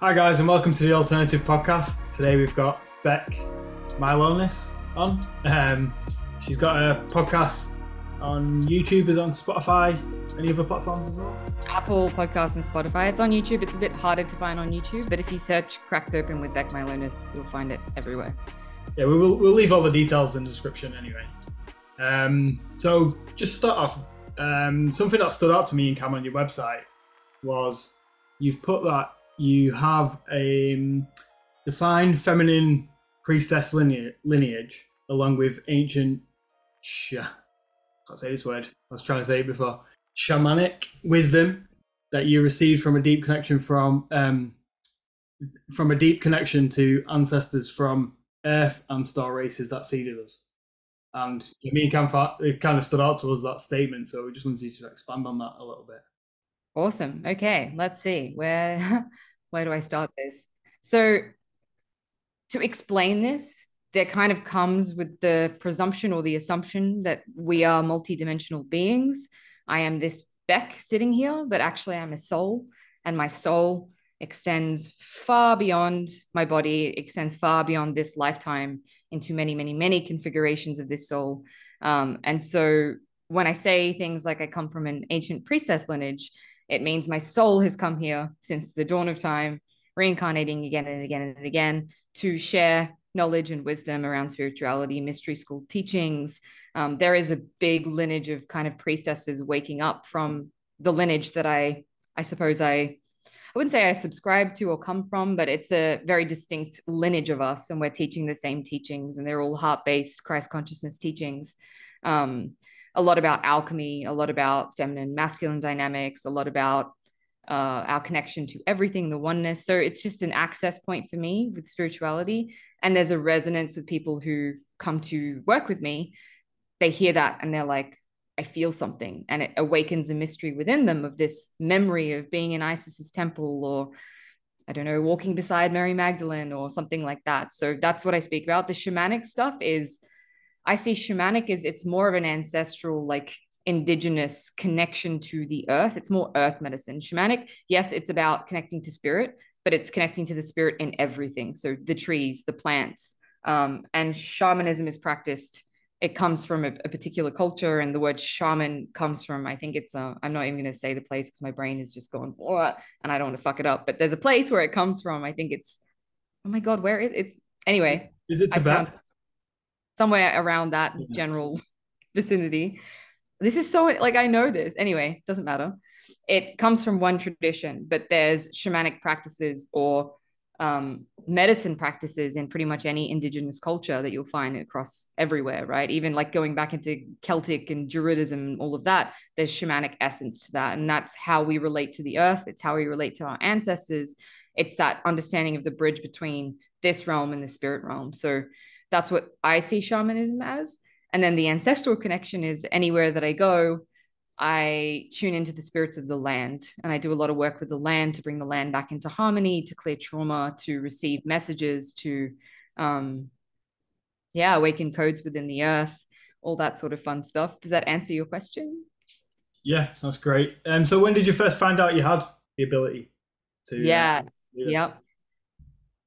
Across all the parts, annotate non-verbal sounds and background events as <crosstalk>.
Hi, guys, and welcome to the Alternative Podcast. Today we've got Bec Mylonas on. Um, she's got a podcast on YouTube, is on Spotify, any other platforms as well? Apple Podcasts and Spotify. It's on YouTube. It's a bit harder to find on YouTube, but if you search Cracked Open with Bec Mylonas, you'll find it everywhere. Yeah, we will, we'll leave all the details in the description anyway. Um, so, just start off, um, something that stood out to me in Cam on your website was you've put that you have a um, divine feminine priestess lineage, along with ancient sh- can't say this word i was trying to say it before shamanic wisdom that you received from a deep connection from um, from a deep connection to ancestors from earth and star races that seeded us. And me and Cam, it kind of stood out to us that statement so we just wanted you to expand on that a little bit Awesome. Okay, let's see. Where <laughs> where do I start this? So to explain this, there kind of comes with the presumption or the assumption that we are multidimensional beings. I am this Bec sitting here, but actually I'm a soul, and my soul extends far beyond my body, extends far beyond this lifetime into many, many, many configurations of this soul. Um, and so when I say things like I come from an ancient priestess lineage, it means my soul has come here since the dawn of time, reincarnating again and again and again to share knowledge and wisdom around spirituality, mystery school teachings. Um, there is a big lineage of kind of priestesses waking up from the lineage that I, I suppose I, I wouldn't say I subscribe to or come from, but it's a very distinct lineage of us, and we're teaching the same teachings, and they're all heart-based Christ consciousness teachings. Um, a lot about alchemy, a lot about feminine masculine dynamics, a lot about uh, our connection to everything, the oneness. So it's just an access point for me with spirituality. And there's a resonance with people who come to work with me. They hear that and they're like, I feel something. And it awakens a mystery within them of this memory of being in Isis's temple or, I don't know, walking beside Mary Magdalene or something like that. So that's what I speak about. The shamanic stuff is I see shamanic as it's more of an ancestral, like indigenous connection to the earth. It's more earth medicine. Shamanic, yes, it's about connecting to spirit, but it's connecting to the spirit in everything. So the trees, the plants, um, and shamanism is practiced. It comes from a, a, particular culture, and the word shaman comes from. I think it's. Uh, I'm not even going to say the place because my brain is just going, what, and I don't want to fuck it up. But there's a place where it comes from. I think it's. Oh my god, where is it? it's anyway? Is it Tibet? Sound, somewhere around that yeah. general <laughs> vicinity. This is so like I know this. Anyway, doesn't matter. It comes from one tradition, but there's shamanic practices or um, medicine practices in pretty much any indigenous culture that you'll find across everywhere, right? Even like going back into Celtic and Druidism and all of that, there's shamanic essence to that. And that's how we relate to the earth. It's how we relate to our ancestors. It's that understanding of the bridge between this realm and the spirit realm. So that's what I see shamanism as. And then the ancestral connection is anywhere that I go, I tune into the spirits of the land and I do a lot of work with the land to bring the land back into harmony, to clear trauma, to receive messages, to, um, yeah, awaken codes within the earth, all that sort of fun stuff. Does that answer your question? Yeah, that's great. Um, so when did you first find out you had the ability to? Yes. Uh, yep.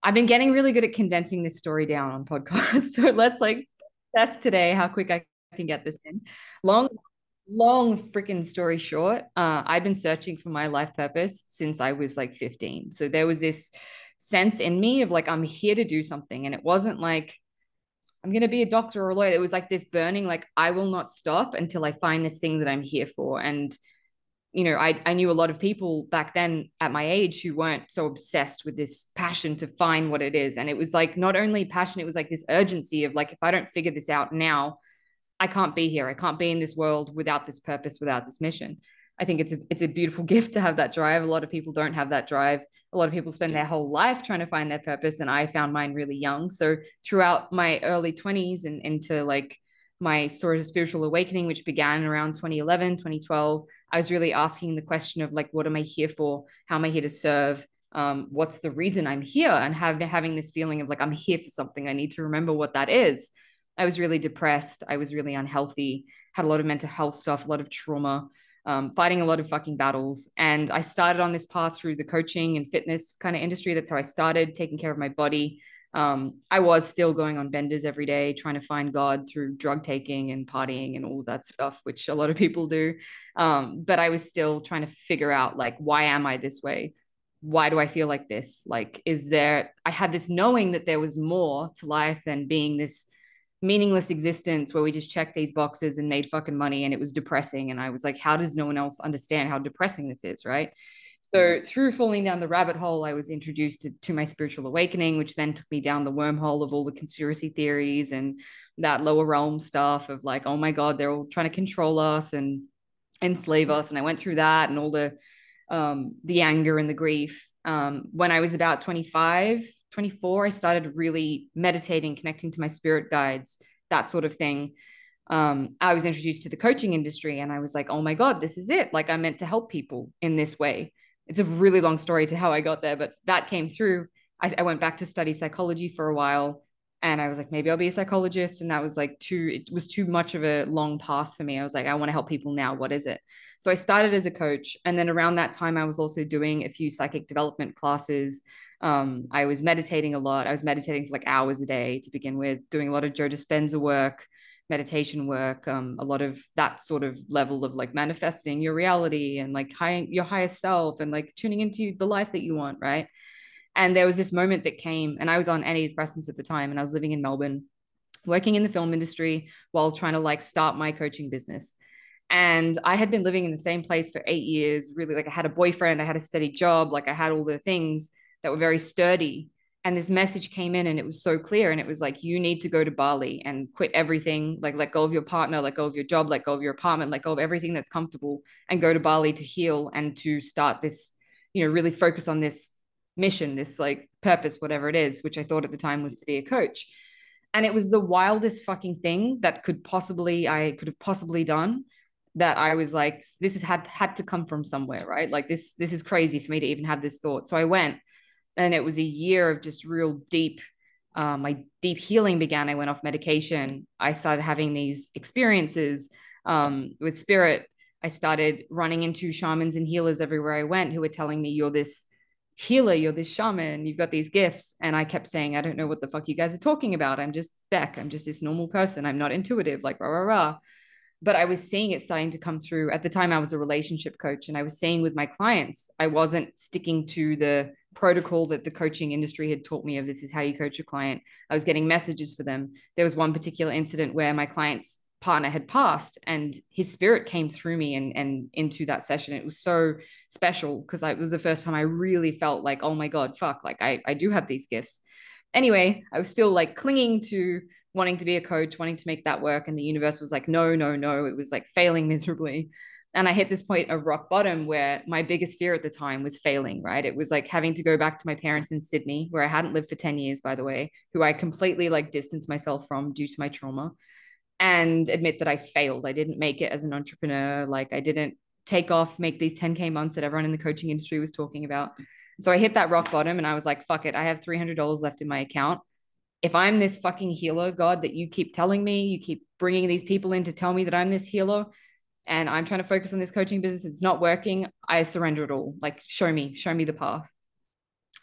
I've been getting really good at condensing this story down on podcasts. <laughs> So let's like test today how quick I can get this in. Long, long freaking story short, uh, I've been searching for my life purpose since I was like 15. So there was this sense in me of like, I'm here to do something. And it wasn't like, I'm going to be a doctor or a lawyer. It was like this burning, like, I will not stop until I find this thing that I'm here for. And you know, I, I knew a lot of people back then at my age who weren't so obsessed with this passion to find what it is. And it was like not only passion, it was like this urgency of like, if I don't figure this out now, I can't be here. I can't be in this world without this purpose, without this mission. I think it's a it's a beautiful <laughs> gift to have that drive. A lot of people don't have that drive. A lot of people spend their whole life trying to find their purpose. And I found mine really young. So throughout my early 20s and into like my sort of spiritual awakening, which began around 2011, 2012, I was really asking the question of like, what am I here for? How am I here to serve? Um, what's the reason I'm here? And have, having this feeling of like, I'm here for something. I need to remember what that is. I was really depressed. I was really unhealthy, had a lot of mental health stuff, a lot of trauma. um, fighting a lot of fucking battles. And I started on this path through the coaching and fitness kind of industry. That's how I started taking care of my body. Um, I was still going on benders every day, trying to find God through drug taking and partying and all that stuff, which a lot of people do. Um, but I was still trying to figure out, like, why am I this way? Why do I feel like this? Like, is there, I had this knowing that there was more to life than being this meaningless existence where we just checked these boxes and made fucking money and it was depressing and i was like how does no one else understand how depressing this is right so through falling down the rabbit hole i was introduced to, to my spiritual awakening which then took me down the wormhole of all the conspiracy theories and that lower realm stuff of like oh my god they're all trying to control us and enslave us and i went through that and all the um the anger and the grief um when i was about 25 24, I started really meditating, connecting to my spirit guides, that sort of thing. Um, I was introduced to the coaching industry and I was like, oh my God, this is it. Like, I'm meant to help people in this way. It's a really long story to how I got there, but that came through. I, I went back to study psychology for a while and I was like, maybe I'll be a psychologist. And that was like too, it was too much of a long path for me. I was like, I want to help people now. What is it? So I started as a coach. And then around that time, I was also doing a few psychic development classes. Um, I was meditating a lot. I was meditating for like hours a day to begin with, doing a lot of Joe Dispenza work, meditation work, um, a lot of that sort of level of like manifesting your reality and like high, your highest self and like tuning into the life that you want, right? And there was this moment that came, and I was on antidepressants at the time, and I was living in Melbourne, working in the film industry while trying to like start my coaching business. And I had been living in the same place for eight years, really like I had a boyfriend, I had a steady job, like I had all the things that were very sturdy. And this message came in and it was so clear. And it was like, you need to go to Bali and quit everything, like let go of your partner, let go of your job, let go of your apartment, let go of everything that's comfortable and go to Bali to heal and to start this, you know, really focus on this mission, this like purpose, whatever it is, which I thought at the time was to be a coach. And it was the wildest fucking thing that could possibly, I could have possibly done that I was like, this has had had to come from somewhere, right? Like this, this is crazy for me to even have this thought. So I went and it was a year of just real deep um, my deep healing began. I went off medication. I started having these experiences um, with spirit. I started running into shamans and healers everywhere i went who were telling me you're this healer you're this shaman you've got these gifts. And i kept saying i don't know what the fuck you guys are talking about. I'm just Bec. I'm just this normal person. I'm not intuitive like rah rah rah. But I was seeing it starting to come through. At the time, I was a relationship coach, and I was seeing with my clients, I wasn't sticking to the protocol that the coaching industry had taught me of this is how you coach a client. I was getting messages for them. There was one particular incident where my client's partner had passed and his spirit came through me and, and into that session. It was so special because it was the first time I really felt like, oh my God, fuck, like I, I do have these gifts. Anyway, I was still like clinging to wanting to be a coach, wanting to make that work. And the universe was like, no, no, no. It was like failing miserably. And I hit this point of rock bottom where my biggest fear at the time was failing, right? It was like having to go back to my parents in Sydney, where I hadn't lived for 10 years, by the way, who I completely like distanced myself from due to my trauma and admit that I failed. I didn't make it as an entrepreneur. Like I didn't take off, make these 10K months that everyone in the coaching industry was talking about. So I hit that rock bottom and I was like, fuck it. I have $300 left in my account if I'm this fucking healer, God, that you keep telling me, you keep bringing these people in to tell me that I'm this healer, and I'm trying to focus on this coaching business, it's not working, I surrender it all. Like, show me, show me the path.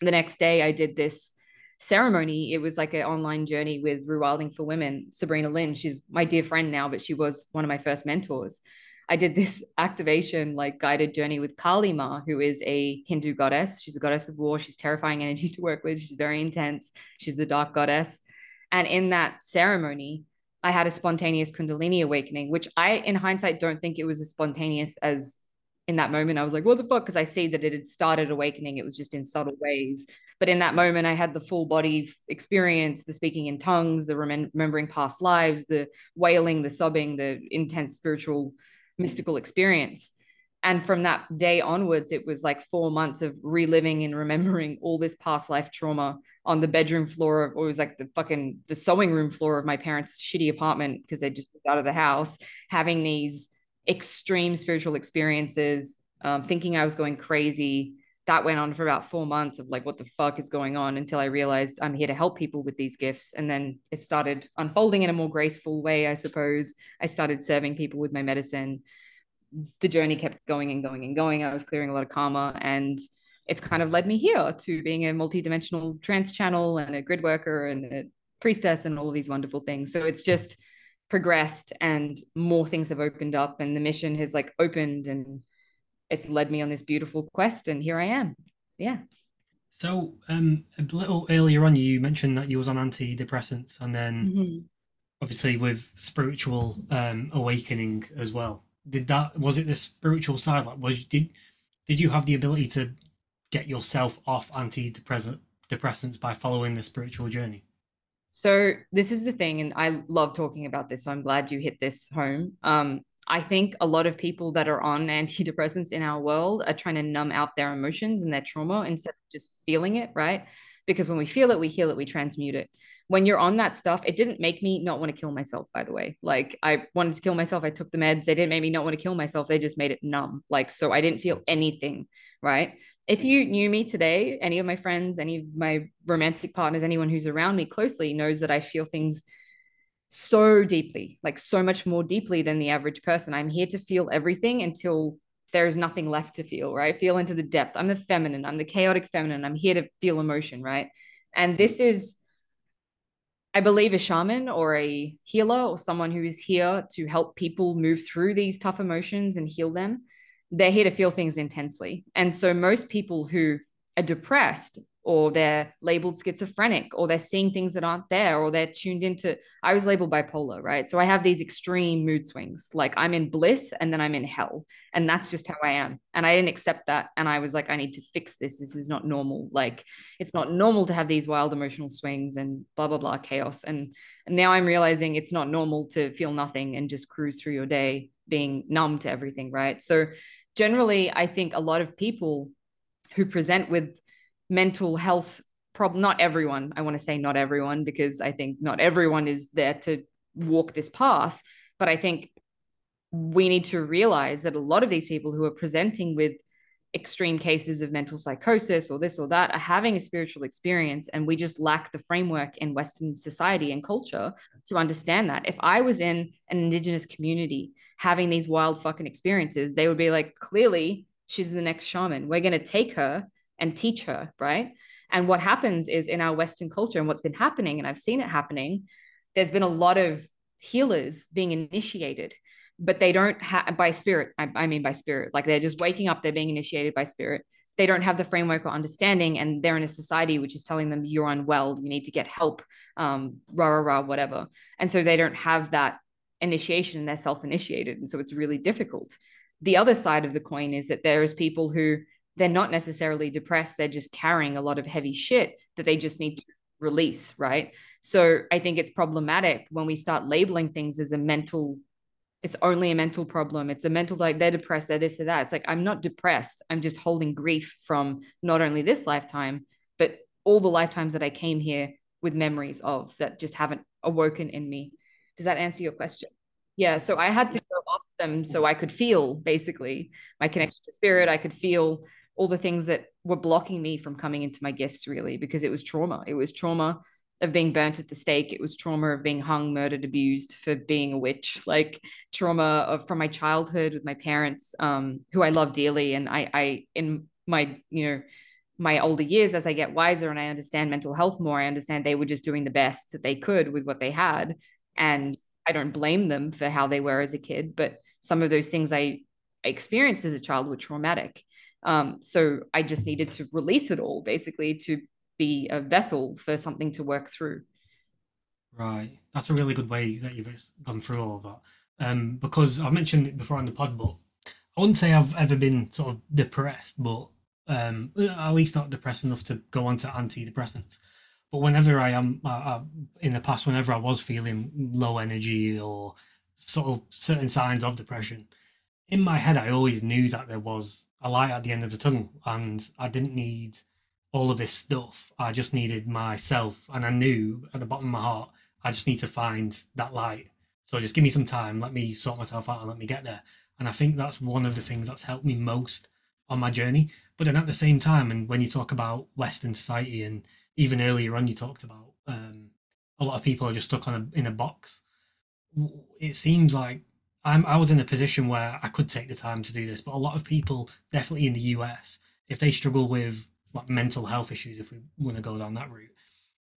The next day, I did this ceremony. It was like an online journey with Rewilding for Women. Sabrina Lynn, she's my dear friend now, but she was one of my first mentors. I did this <laughs> activation, like guided journey with Kali Ma, who is a Hindu goddess. She's a goddess of war. She's terrifying energy <laughs> to work with. She's very intense. She's the dark goddess. And in that ceremony, I had a spontaneous Kundalini awakening, which I, in hindsight, don't think it was as spontaneous as in that moment. I was like, what the fuck? Because I see that it had started awakening. It was just in subtle ways. But in that moment, I had the full body experience the speaking in tongues, the remembering past lives, the wailing, the sobbing, the intense spiritual mystical experience. And from that day onwards, it was like four months of reliving and remembering all this past life trauma on the bedroom floor of, or it was like the fucking the sewing room floor of my parents' shitty apartment because they just moved out of the house, having these extreme spiritual experiences, um, thinking I was going crazy. That went on for about four months of like, what the fuck is going on until I realized I'm here to help people with these gifts. And then it started unfolding in a more graceful way, I suppose. I started serving people with my medicine the journey kept going and going and going. I was clearing a lot of karma and it's kind of led me here to being a multidimensional trance channel and a grid worker and a priestess and all these wonderful things. So it's just progressed and more things have opened up and the mission has like opened and it's led me on this beautiful quest and here I am. Yeah. So um a little earlier on you mentioned that you was on antidepressants and then mm-hmm. obviously with spiritual um awakening as well. Did that was it the spiritual side like was did did you have the ability to get yourself off antidepressant depressants by following the spiritual journey? So this is the thing, and I love talking about this. So I'm glad you hit this home. Um, I think a lot of people that are on antidepressants in our world are trying to numb out their emotions and their trauma instead of just feeling it, right? Because when we feel it, we heal it, we transmute it. When you're on that stuff, it didn't make me not want to kill myself, by the way. Like I wanted to kill myself. I took the meds. They didn't make me not want to kill myself. They just made it numb. Like, so I didn't feel anything, right? if you knew me today, any of my friends, any of my romantic partners, anyone who's around me closely knows that I feel things so deeply, like so much more deeply than the average person. I'm here to feel everything until there's nothing left to feel, right? Feel into the depth. I'm the feminine, I'm the chaotic feminine. I'm here to feel emotion, right? And mm-hmm. this is, I believe, a shaman or a healer or someone who is here to help people move through these tough emotions and heal them they're here to feel things intensely. And so most people who are depressed or they're labeled schizophrenic or they're seeing things that aren't there or they're tuned into I was labeled bipolar, right? So I have these extreme mood swings. Like I'm in bliss and then I'm in hell. And that's just how I am. And I didn't accept that and I was like I need to fix this. This is not normal. Like it's not normal to have these wild emotional swings and blah blah blah chaos. And, and now I'm realizing it's not normal to feel nothing and just cruise through your day being numb to everything, right? So generally, I think a lot of people who present with mental health problem, not everyone, I want to say not everyone, because I think not everyone is there to walk this path. But I think we need to realize that a lot of these people who are presenting with extreme cases of mental psychosis or this or that are having a spiritual experience and we just lack the framework in western society and culture to understand that if i was in an indigenous community having these wild fucking experiences they would be like clearly she's the next shaman we're going to take her and teach her right? And what happens is in our western culture and what's been happening and i've seen it happening there's been a lot of healers being initiated but they don't have by spirit I, I mean by spirit like they're just waking up they're being initiated by spirit. They don't have the framework or understanding and they're in a society which is telling them you're unwell you need to get help um rah rah rah whatever. And so they don't have that initiation and they're self-initiated and so it's really difficult. The other side of the coin is that there is people who they're not necessarily depressed they're just carrying a lot of heavy shit that they just need to release right so i think it's problematic when we start labeling things as a mental it's only a mental problem. It's a mental like they're depressed, they're this or that. It's like I'm not depressed. I'm just holding grief from not only this lifetime, but all the lifetimes that I came here with memories of that just haven't awoken in me. Does that answer your question? Yeah. So I had to go off them so I could feel basically my connection to spirit. I could feel all the things that were blocking me from coming into my gifts really because it was trauma. It was trauma of being burnt at the stake. It was trauma of being hung, murdered, abused for being a witch. <laughs> Like trauma of from my childhood with my parents, um, who I love dearly. And I, I in my, you know, my older years, as I get wiser and I understand mental health more, I understand they were just doing the best that they could with what they had. And I don't blame them for how they were as a kid, but some of those things I experienced as a child were traumatic. Um, so I just needed to release it all basically to be a vessel for something to work through. Right. That's a really good way that you've gone through all of that. Um, because I mentioned it before on the pod, but I wouldn't say I've ever been sort of depressed, but um, at least not depressed enough to go on to antidepressants. But whenever I am uh, uh, in the past, whenever I was feeling low energy or sort of certain signs of depression, in my head, I always knew that there was a light at the end of the tunnel and I didn't need all of this stuff. I just needed myself, and I knew at the bottom of my heart, I just need to find that light. So just give me some time, let me sort myself out, and let me get there. And I think that's one of the things that's helped me most on my journey. But then at the same time, and when you talk about Western society, and even earlier on, you talked about um, a lot of people are just stuck on a, in a box. It seems like I'm I was in a position where I could take the time to do this, but a lot of people, definitely in the US, if they struggle with like mental health issues, if we want to go down that route,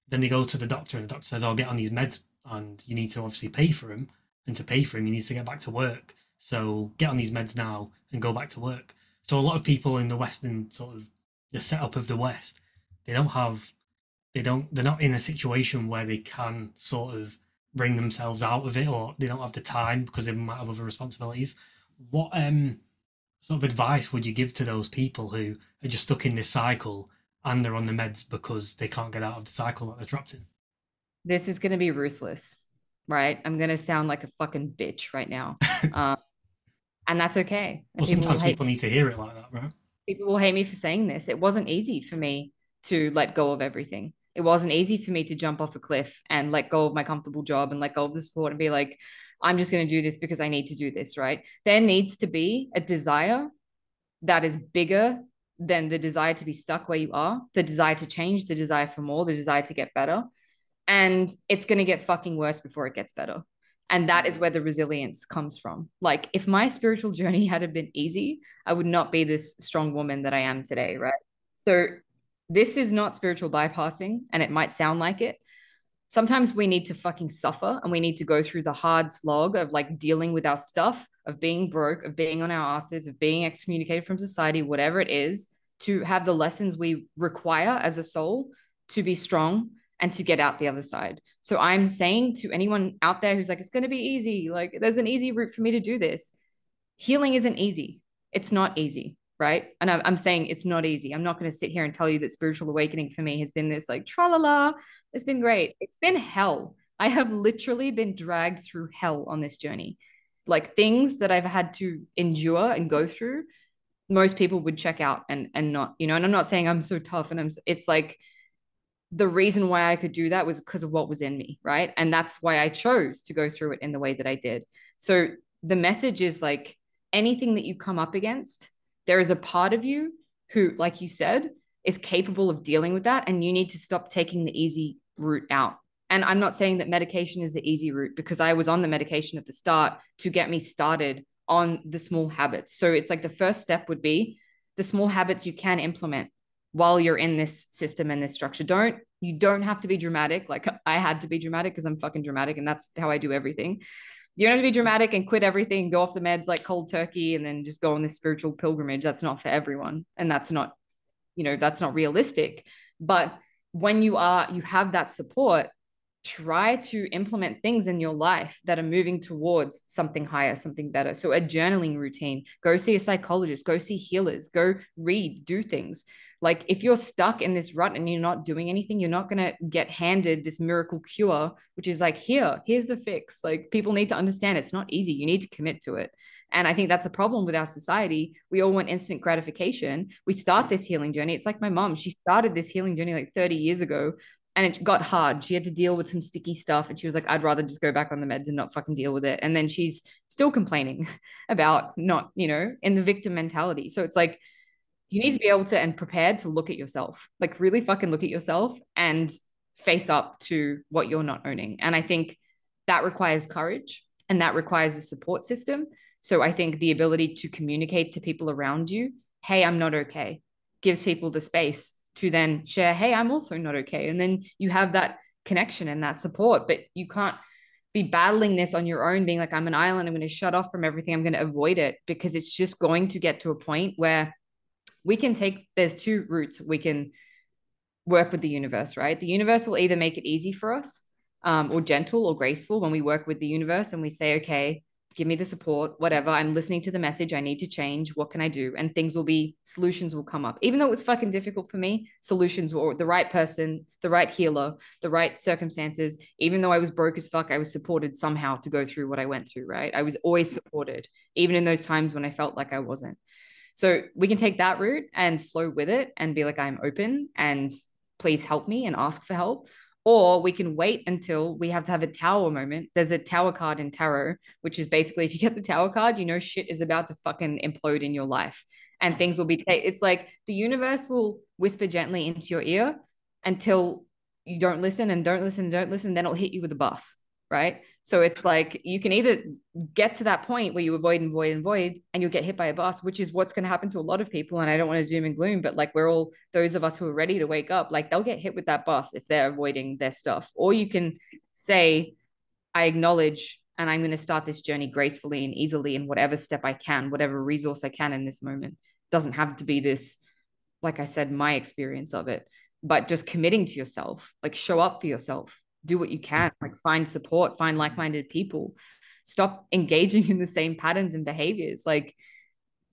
then they go to the doctor and the doctor says, "I'll oh, get on these meds and you need to obviously pay for them, and to pay for them, you need to get back to work. So get on these meds now and go back to work." So a lot of people in the Western sort of the setup of the West, they don't have, they don't, they're not in a situation where they can sort of bring themselves out of it, or they don't have the time because they might have other responsibilities. What um sort of advice would you give to those people who are just stuck in this cycle and they're on the meds because they can't get out of the cycle that they're trapped in? This is going to be ruthless, right? I'm going to sound like a fucking bitch right now. <laughs> um, and that's okay. Well, people sometimes people need to hear it like that, right? People will hate me for saying this. It wasn't easy for me to let go of everything. It wasn't easy for me to jump off a cliff and let go of my comfortable job and let go of the support and be like, I'm just going to do this because I need to do this, right? There needs to be a desire that is bigger than the desire to be stuck where you are, the desire to change, the desire for more, the desire to get better. And it's going to get fucking worse before it gets better. And that is where the resilience comes from. Like, if my spiritual <laughs> journey had been easy, I would not be this strong woman that I am today, right? So, this is not spiritual bypassing, and it might sound like it. Sometimes we need to fucking suffer and we need to go through the hard slog of like dealing with our stuff, of being broke, of being on our asses, of being excommunicated from society, whatever it is, to have the lessons we require as a soul to be strong and to get out the other side. So I'm saying to anyone out there who's like, it's going to be easy, like there's an easy route for me to do this. Healing isn't easy. It's not easy right? And I'm, saying it's not easy. I'm not going to sit here and tell you that spiritual awakening for me has been this like tra la la. It's been great. It's been hell. I have literally been dragged through hell on this journey. Like things that I've had to endure and go through, most people would check out and and not, you know. And I'm not saying I'm so tough, and I'm. It's like the reason why I could do that was because of what was in me, right? And that's why I chose to go through it in the way that I did. So the message is like anything that you come up against, there is a part of you who, like you said, is capable of dealing with that. And you need to stop taking the easy route out. And I'm not saying that medication is the easy route because I was on the medication at the start to get me started on the small habits. So it's like the first step would be the small habits you can implement while you're in this system and this structure. Don't you don't have to be dramatic. Like I had to be dramatic because I'm fucking dramatic and that's how I do everything you don't have to be dramatic and quit everything, go off the meds like cold turkey, and then just go on this spiritual pilgrimage. That's not for everyone. And that's not, you know, that's not realistic. But when you are, you have that support, try to implement things in your life that are moving towards something higher, something better. So, a journaling routine, go see a psychologist, go see healers, go read, do things. Like, if you're stuck in this rut and you're not doing anything, you're not going to get handed this miracle cure, which is like, here, here's the fix. Like, people need to understand it's not easy. You need to commit to it. And I think that's a problem with our society. We all want instant gratification. We start this healing journey. It's like my mom, she started this healing journey like 30 years ago and it got hard. She had to deal with some sticky stuff, and she was like, "I'd rather just go back on the meds and not fucking deal with it." And then she's still complaining <laughs> about not, you know, in the victim mentality. So it's like you need to be able to and prepared to look at yourself, like really fucking look at yourself and face up to what you're not owning. And I think that requires courage and that requires a support system. So I think the ability to communicate to people around you, "Hey, I'm not okay," gives people the space to then share, hey, I'm also not okay. And then you have that connection and that support, but you can't be battling this on your own, being like, I'm an island, I'm going to shut off from everything, I'm going to avoid it because it's just going to get to a point where we can take, there's two routes we can work with the universe, right? The universe will either make it easy for us um, or gentle or graceful when we work with the universe and we say, okay, give me the support, whatever. I'm listening to the message. I need to change. What can I do? And things will be, solutions will come up. Even though it was fucking difficult for me, solutions were the right person, the right healer, the right circumstances. Even though I was broke as fuck, I was supported somehow to go through what I went through, right? I was always supported, even in those times when I felt like I wasn't. So we can take that route and flow with it and be like, I'm open and please help me and ask for help or we can wait until we have to have a tower moment. There's a tower card in tarot, which is basically if you get the tower card, you know shit is about to fucking implode in your life, and things will be. Ta- it's like the universe will whisper gently into your ear until you don't listen and don't listen and don't listen. Then it'll hit you with a bus. Right? So it's like you can either get to that point where you avoid and void and void and you'll get hit by a bus, which is what's going to happen to a lot of people. And I don't want to doom and gloom, but like we're all those of us who are ready to wake up, like they'll get hit with that bus if they're avoiding their stuff. Or you can say, I acknowledge and I'm going to start this journey gracefully and easily in whatever step I can, whatever resource I can in this moment. Doesn't have to be this, like I said, my experience of it, but just committing to yourself, like show up for yourself, do what you can, like find support, find like minded people, stop engaging in the same patterns and behaviors. Like,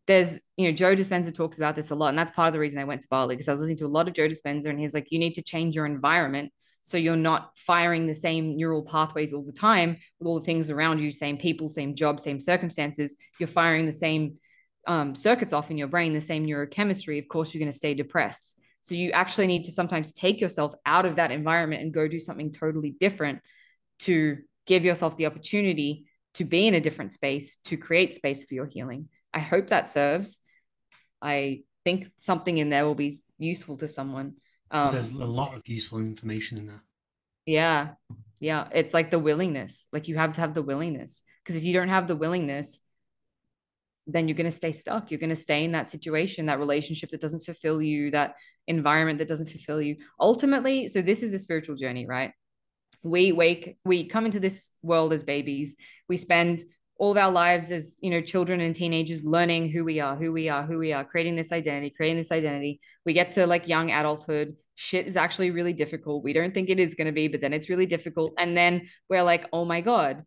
there's, you know, Joe Dispenza talks about this a lot. And that's part of the reason I went to Bali because I was listening to a lot of Joe Dispenza and he's like, you need to change your environment so you're not firing the same neural pathways all the time with all the things around you, same people, same job, same circumstances. You're firing the same um, circuits off in your brain, the same neurochemistry. Of course, you're going to stay depressed. So you actually need to sometimes take yourself out of that environment and go do something totally different to give yourself the opportunity to be in a different space, to create space for your healing. I hope that serves. I think something in there will be useful to someone. Um, There's a lot of useful information in there. Yeah. Yeah. It's like the willingness. Like you have to have the willingness. Because if you don't have the willingness, then you're going to stay stuck. You're going to stay in that situation, that relationship that doesn't fulfill you, that environment that doesn't fulfill you. Ultimately, so this is a spiritual journey, right? We wake, we come into this world as babies. We spend all of our lives as you know children and teenagers learning who we are who we are who we are creating this identity creating this identity. We get to like young adulthood. Shit is actually really difficult. We don't think it is going to be but then it's really difficult. And then we're like oh my god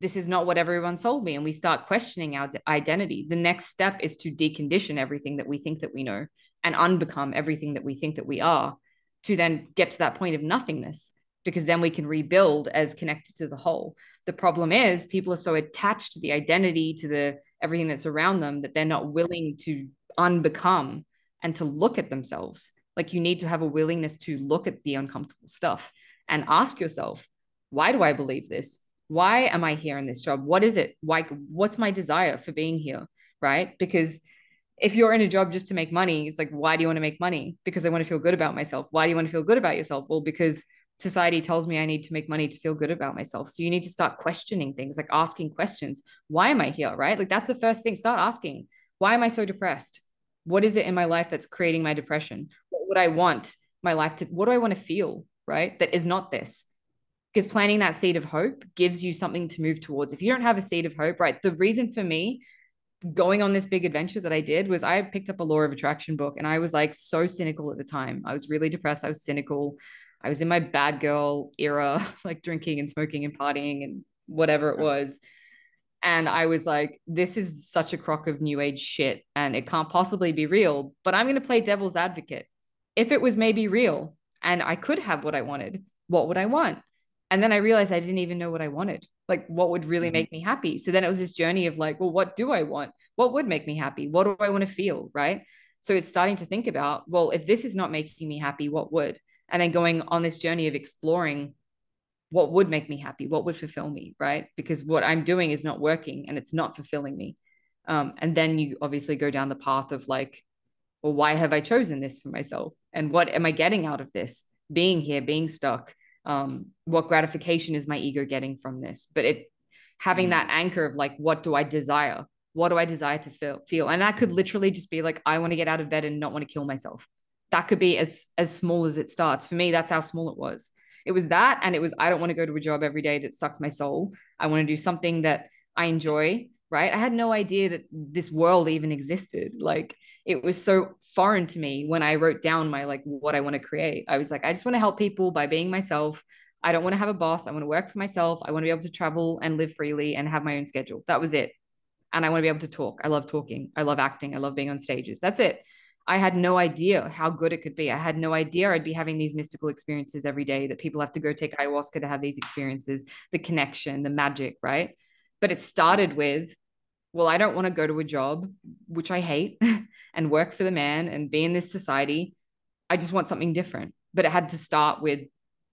this is not what everyone sold me. And we start questioning our identity. The next step is to decondition everything that we think that we know and unbecome everything that we think that we are to then get to that point of nothingness because then we can rebuild as connected to the whole. The problem is people are so attached to the identity to the everything that's around them that they're not willing to unbecome and to look at themselves. Like you need to have a willingness to look at the uncomfortable stuff and ask yourself why do i believe this? Why am i here in this job? What is it? Like what's my desire for being here? Right? Because if you're in a job just to make money it's like why do you want to make money because i want to feel good about myself why do you want to feel good about yourself well because society tells me I need to make money to feel good about myself. So you need to start questioning things, like asking questions. Why am I here? Right? Like that's the first thing. Start asking, why am I so depressed? What is it in my life that's creating my depression? What would I want my life to, what do I want to feel? Right? That is not this. Because planting that seed of hope gives you something to move towards. If you don't have a seed of hope, right? The reason for me going on this big adventure that I did was I picked up a law of attraction book and I was like so cynical at the time. I was really depressed. I was cynical. I was in my bad girl era, <laughs> like drinking and smoking and partying and whatever it was. And I was like, this is such a crock of new age shit and it can't possibly be real. But I'm going to play devil's advocate. If it was maybe real and I could have what I wanted, what would I want? And then I realized I didn't even know what I wanted. Like, what would really mm-hmm. make me happy? So then it was this journey of like, well, what do I want? What would make me happy? What do I want to feel? Right. So it's starting to think about, well, if this is not making me happy, what would? and then going on this journey of exploring what would make me happy what would fulfill me right because what i'm doing is not working and it's not fulfilling me um, and then you obviously go down the path of like well why have i chosen this for myself and what am i getting out of this being here being stuck um, what gratification is my ego getting from this? But it having that anchor of like what do i desire? What do i desire to feel feel? And that could literally just be like i want to get out of bed and not want to kill myself. That could be as as small as it starts. For me that's how small it was. It was that and it was i don't want to go to a job every day that sucks my soul. I want to do something that i enjoy right? I had no idea that this world even existed. Like it was so foreign to me when i wrote down my like what i want to create. I was like i just want to help people by being myself. I don't want to have a boss. I want to work for myself. I want to be able to travel and live freely and have my own schedule. That was it. And i want to be able to talk. I love talking. I love acting. I love being on stages. That's it. I had no idea how good it could be. I had no idea I'd be having these mystical experiences every day that people have to go take ayahuasca to have these experiences, the connection, the magic, right? But it started with, well, I don't want to go to a job, which I hate, <laughs> and work for the man and be in this society. I just want something different. But it had to start with,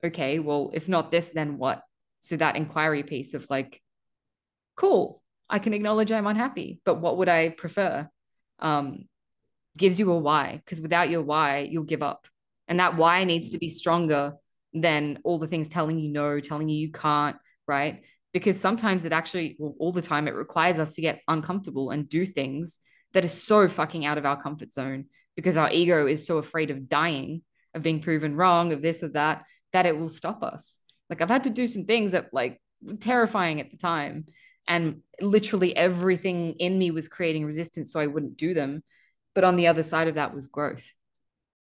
okay, well, if not this, then what? So that inquiry piece of like, cool, I can acknowledge I'm unhappy, but what would I prefer? Um, gives you a why because without your why you'll give up and that why needs to be stronger than all the things telling you no telling you you can't right? Because sometimes it actually, well, all the time, it requires us to get uncomfortable and do things that are so fucking out of our comfort zone because our ego is so afraid of dying, of being proven wrong, of this, or that, that it will stop us. Like I've had to do some things that like terrifying at the time. And literally everything in me was creating resistance so I wouldn't do them. But on the other side of that was growth.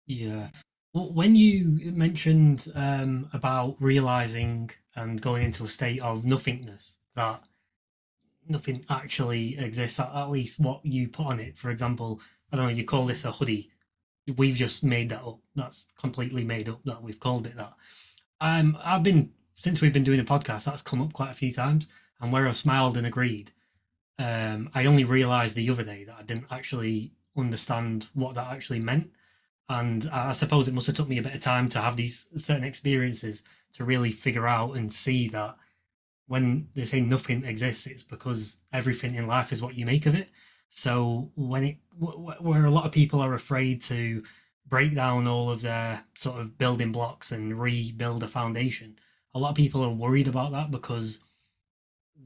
Yeah. When you mentioned um, about realizing and going into a state of nothingness, that nothing actually exists, at, least what you put on it. For example, I don't know, you call this a hoodie. We've just made that up. That's completely made up that we've called it that. Um, I've been since we've been doing a podcast, that's come up quite a few times, and where I've smiled and agreed. Um, I only realised the other day that I didn't actually understand what that actually meant, and I suppose it must have took me a bit of time to have these certain experiences to really figure out and see that when they say nothing exists, it's because everything in life is what you make of it. So when it where a lot of people are afraid to break down all of their sort of building blocks and rebuild a foundation, a lot of people are worried about that because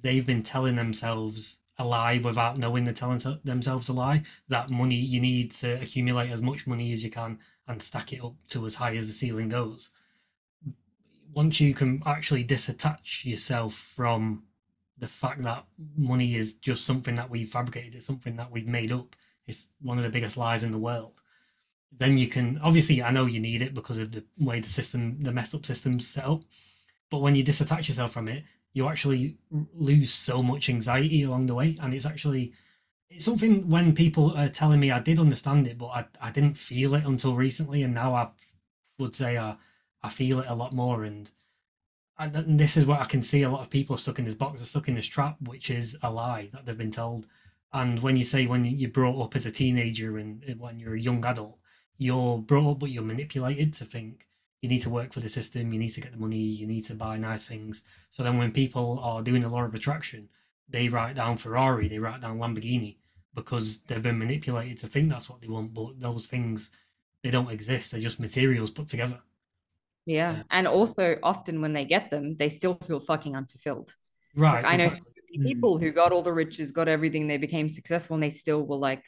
they've been telling themselves a lie without knowing they're telling themselves a lie. That money you need to accumulate as much money as you can and stack it up to as high as the ceiling goes. Once you can actually disattach yourself from the fact that money is just something that we've fabricated, it's something that we've made up, it's one of the biggest lies in the world. Then you can obviously I know you need it because of the way the system, the messed up system's set up but when you disattach yourself from it, you actually lose so much anxiety along the way. And it's actually it's something when people are telling me I did understand it, but I, I didn't feel it until recently, and now I would say I I feel it a lot more. And, and this is what I can see a lot of people stuck in this box, are stuck in this trap, which is a lie that they've been told. And when you say when you're brought up as a teenager and when you're a young adult, you're brought up, but you're manipulated to think you need to work for the system, you need to get the money, you need to buy nice things. So then when people are doing the law of attraction, they write down Ferrari, they write down Lamborghini because they've been manipulated to think that's what they want, but those things they don't exist. They're just materials put together. Yeah. yeah. And also often when they get them, they still feel fucking unfulfilled. Right. Like, I know mm. people who got all the riches, got everything, they became successful, and they still were like,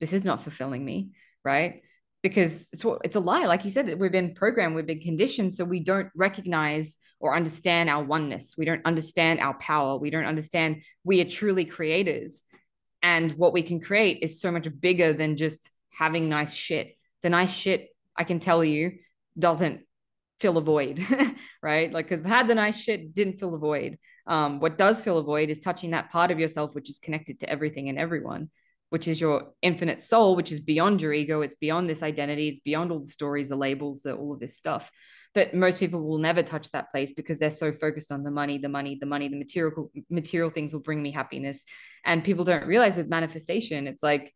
this is not fulfilling me. Right because it's what it's a lie. Like you said we've been programmed we've been conditioned so we don't recognize or understand our oneness. We don't understand our power. We don't understand we are truly creators. And what we can create is so much bigger than just having nice shit. The nice shit i can tell you doesn't fill a void <laughs> right? Like because had the nice shit didn't fill a void. Um, what does fill a void is touching that part of yourself which is connected to everything and everyone which is your infinite soul, which is beyond your ego. It's beyond this identity. It's beyond all the stories, the labels, the, all of this stuff. But most people will never touch that place because they're so focused on the money, the money, the money, the material material things will bring me happiness. And people don't realize with manifestation, it's like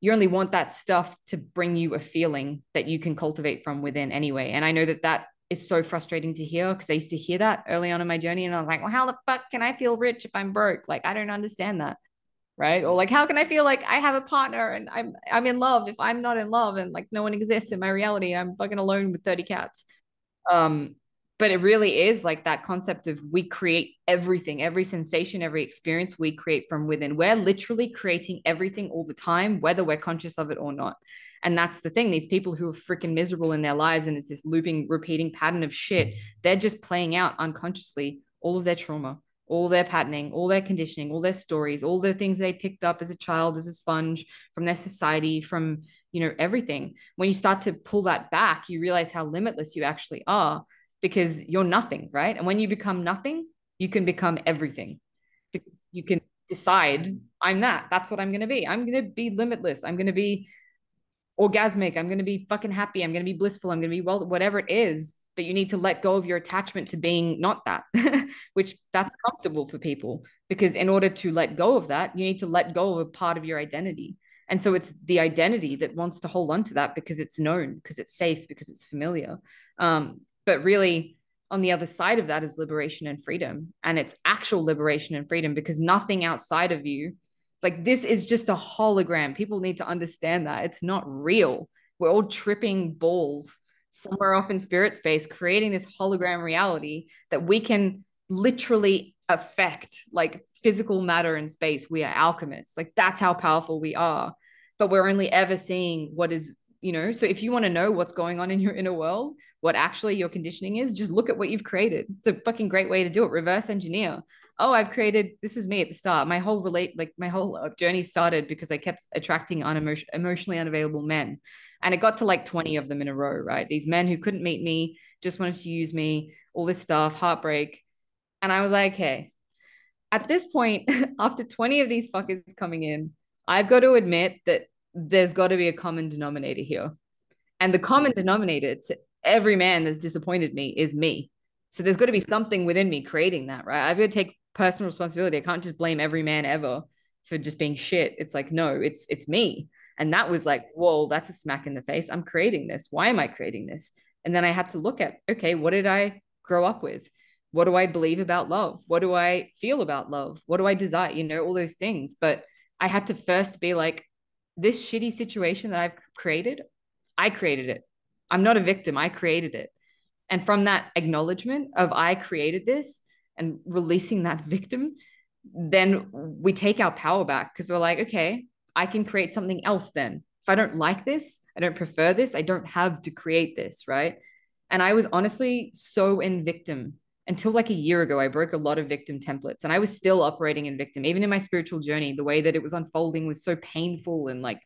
you only want that stuff to bring you a feeling that you can cultivate from within anyway. And I know that that is so frustrating to hear because I used to hear that early on in my journey. And I was like, well, how the fuck can I feel rich if I'm broke? Like, I don't understand that right? Or like how can i feel like i have a partner and i'm i'm in love if i'm not in love and like no one exists in my reality i'm fucking alone with 30 cats? Um but it really is like that concept of we create everything every sensation every experience we create from within. We're literally creating everything all the time whether we're conscious of it or not. And that's the thing these people who are freaking miserable in their lives and it's this looping repeating pattern of shit they're just playing out unconsciously all of their trauma all their patterning, all their conditioning, all their stories, all the things they picked up as a child, as a sponge from their society, from you know everything. When you start to pull that back, you realize how limitless you actually are because you're nothing, right? And when you become nothing, you can become everything. You can decide, I'm that. That's what I'm going to be. I'm going to be limitless. I'm going to be orgasmic. I'm going to be fucking happy. I'm going to be blissful. I'm going to be well, whatever it is but you need to let go of your attachment to being not that <laughs> which that's comfortable for people because in order to let go of that you need to let go of a part of your identity. And so it's the identity that wants to hold on to that because it's known because it's safe because it's familiar. Um, but really on the other side of that is liberation and freedom. And it's actual liberation and freedom because nothing outside of you like this is just a hologram. People need to understand that. It's not real. We're all tripping balls somewhere off in spirit space, creating this hologram reality that we can literally affect like physical matter and space. We are alchemists. Like that's how powerful we are. But we're only ever seeing what is, you know. So if you want to know what's going on in your inner world, what actually your conditioning is, just look at what you've created. It's a fucking great way to do it. Reverse engineer. Oh, I've created this is me at the start. My whole relate like my whole uh, journey started because I kept attracting unemotion- emotionally unavailable men. And it got to like 20 of them in a row, right? These men who couldn't meet me, just wanted to use me, all this stuff, heartbreak. And I was like, hey, at this point, <laughs> after 20 of these fuckers coming in, I've got to admit that there's got to be a common denominator here. And the common denominator to every man that's disappointed me is me. So there's got to be something within me creating that, right? I've got to take personal responsibility. I can't just blame every man ever for just being shit. It's like, no, it's it's me. And that was like, whoa, that's a smack in the face. I'm creating this. Why am I creating this? And then I had to look at, okay, what did I grow up with? What do I believe about love? What do I feel about love? What do I desire? You know, all those things. But I had to first be like, this shitty situation that I've created, I created it. I'm not a victim. I created it. And from that acknowledgement of I created this and releasing that <laughs> victim, then we take our power back because we're like, okay, I can create something else then. If I don't like this, I don't prefer this, I don't have to create this, right? And I was honestly so in victim until like a year ago. I broke a lot of victim templates and I was still operating in victim, even in my spiritual journey. The way that it was unfolding was so painful and like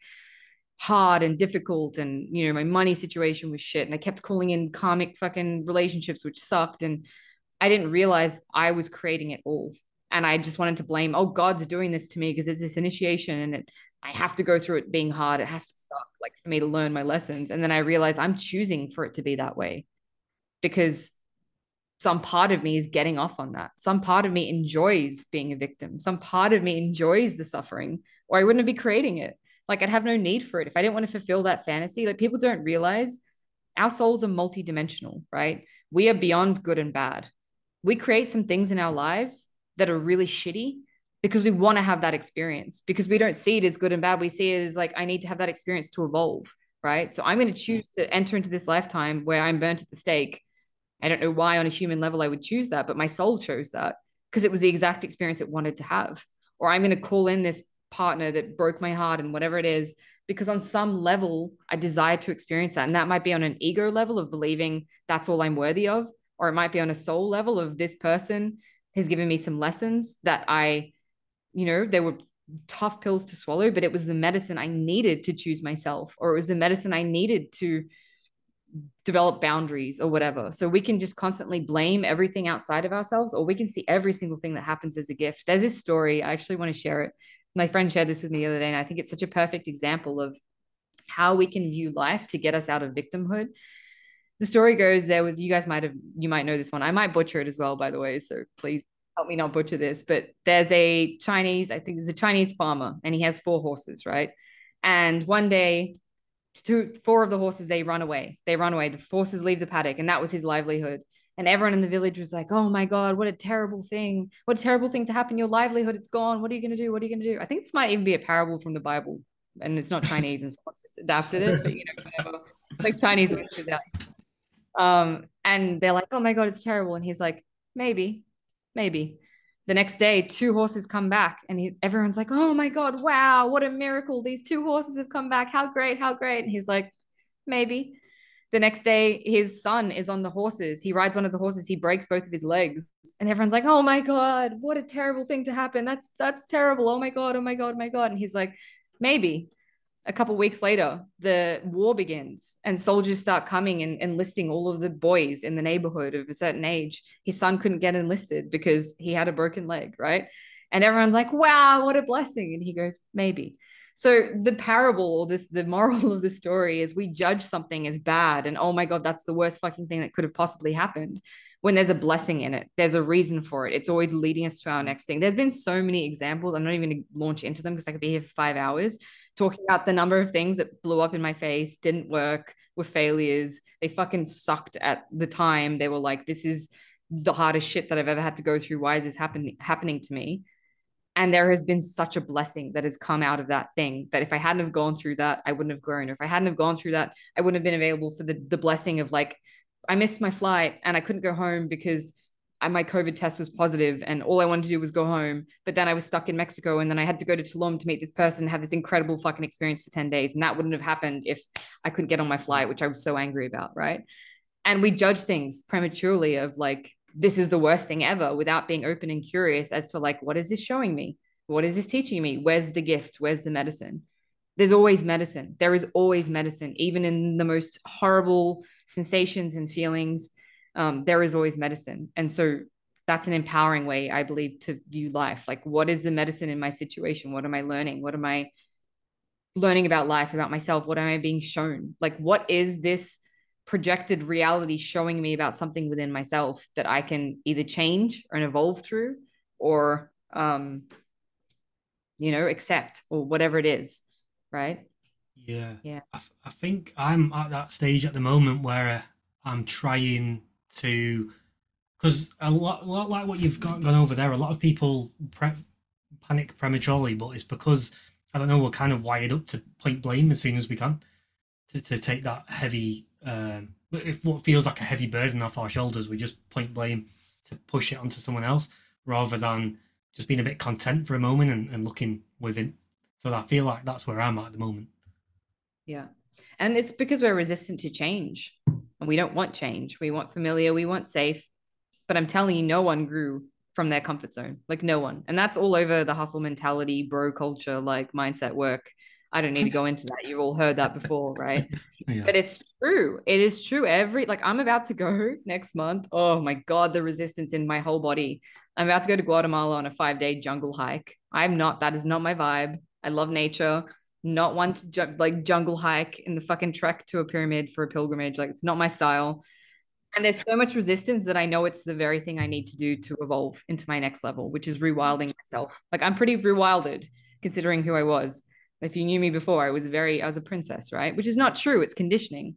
hard and difficult and you know my money situation was shit and i kept calling in karmic fucking relationships which sucked and i didn't realize i was creating it all and i just wanted to blame oh god's doing this to me because it's this initiation and it i have to go through it being hard it has to suck like for me to learn my lessons and then i realize i'm choosing for it to be that way because some part of me is getting off on that some part of me enjoys being a victim some part of me enjoys the suffering or i wouldn't be creating it like I'd have no need for it if I didn't want to fulfill that fantasy. Like people don't realize our souls are multidimensional, right? We are beyond good and bad. We create some things in our lives that are really shitty because we want to have that experience because we don't see it as good and bad. We see it as like, I need to have that experience to evolve, right? So I'm going to mm. choose to enter into this lifetime where I'm burnt at the stake. I don't know why on a human level I would choose that, but my soul chose that because it was the exact experience it wanted to have. Or I'm going to call in this partner that broke my heart and whatever it is because on some level i desire to experience that and that might be on an ego level of believing that's all i'm worthy of or it might be on a soul level of this person has given me some lessons that i you know they were tough pills to swallow but it was the medicine i needed to choose myself or it was the medicine i needed to develop boundaries or whatever so we can just constantly blame everything outside of ourselves or we can see every single thing that happens as a gift there's this story i actually want to share it my friend shared this with me the other day, and I think it's such a perfect example of how we can view life to get us out of victimhood. The story goes there was you guys might have you might know this one. I might butcher it as well, by the way. So please help me not butcher this. But there's a Chinese, I think there's a Chinese farmer, and he has four horses, right? And one day, two, four of the horses they run away. They run away. The horses leave the paddock, and that was his livelihood. And everyone in the village was like, oh my God, what a terrible thing. What a terrible thing to happen. Your livelihood, it's gone. What are you going to do? What are you going to do? I think this might even be a parable from the Bible. And it's not Chinese and someone's just adapted it, but you know, whatever. Like Chinese. Um, and they're like, oh my God, it's terrible. And he's like, maybe, maybe. The next day, two horses come back, and he, everyone's like, oh my God, wow, what a miracle. These two horses have come back. How great, how great. And he's like, maybe the next day his son is on the horses he rides one of the horses he breaks both of his legs and everyone's like oh my god what a terrible thing to happen that's that's terrible oh my god oh my god oh my god and he's like maybe a couple weeks later the war begins and soldiers start coming and enlisting all of the boys in the neighborhood of a certain age. His son couldn't get enlisted because he had a broken leg right? And everyone's like wow what a blessing. And he goes maybe. So the parable or this the moral <laughs> of the story is we judge something as bad and oh my god that's the worst fucking thing that could have possibly happened when there's a blessing in it. There's a reason for it. It's always leading us to our next thing. There's been so many examples. I'm not even going to launch into them because i could be here for 5 hours talking about the number of things that blew up in my face didn't work were failures they fucking sucked at the time they were like this is the hardest shit that I've ever had to go through. Why is this happening happening to me? and there has been such a blessing that has come out of that thing that if i hadn't have gone through that i wouldn't have grown or if i hadn't have gone through that i wouldn't have been available for the, the blessing of like i missed my flight and i couldn't go home because my COVID test was positive and all I wanted to do was go home. But then I was stuck in Mexico and then I had to go to Tulum to meet this person and have this incredible fucking experience for 10 days. And that wouldn't have happened if I couldn't get on my flight, which I was so angry about. Right. And we judge things prematurely of like, this is the worst thing ever without being open and curious as to like, what is this showing me? What is this teaching me? Where's the gift? Where's the medicine? There's always medicine. There is always medicine, even in the most horrible sensations and feelings um, there is always medicine. And so that's an empowering way, I believe, to view life. Like, what is the medicine in my situation? What am I learning? What am I learning about life, about myself? What am I being shown? Like, what is this projected reality showing me about something within myself that I can either change and evolve through or, um, you know, accept or whatever it is? Right. Yeah. Yeah. I, I think I'm at that stage at the moment where I'm trying to because a lot, lot like what you've gone, gone over there, a lot of people pre- panic prematurely, but it's because I don't know we're kind of wired up to point blame as soon as we can to, to take that heavy, um, if what feels like a heavy burden off our shoulders, we just point blame to push it onto someone else rather than just being a bit content for a moment and, and looking within. So I feel like that's where I'm at, at the moment. Yeah. And it's because we're resistant to change and we don't want change. We want familiar, we want safe. But I'm telling you, no one grew from their comfort zone. Like no one. And that's all over the hustle mentality, bro culture, like mindset work. I don't need to go <laughs> into that. You've all heard that before, right? <laughs> Yeah. But it's true. It is true. Every like I'm about to go <laughs> next month. Oh my god, the resistance in my whole body. I'm about to go to Guatemala on a 5-day jungle hike. I'm not that is not my vibe. I love nature not one to ju- like jungle hike in the fucking trek to a pyramid for a pilgrimage. Like it's not my style. And there's so much resistance that I know it's the very thing I need to do to evolve into my next level, which is rewilding myself. Like I'm pretty rewilded considering who I was. If you knew me before, I was very, I was a princess, right? Which is not true. It's conditioning.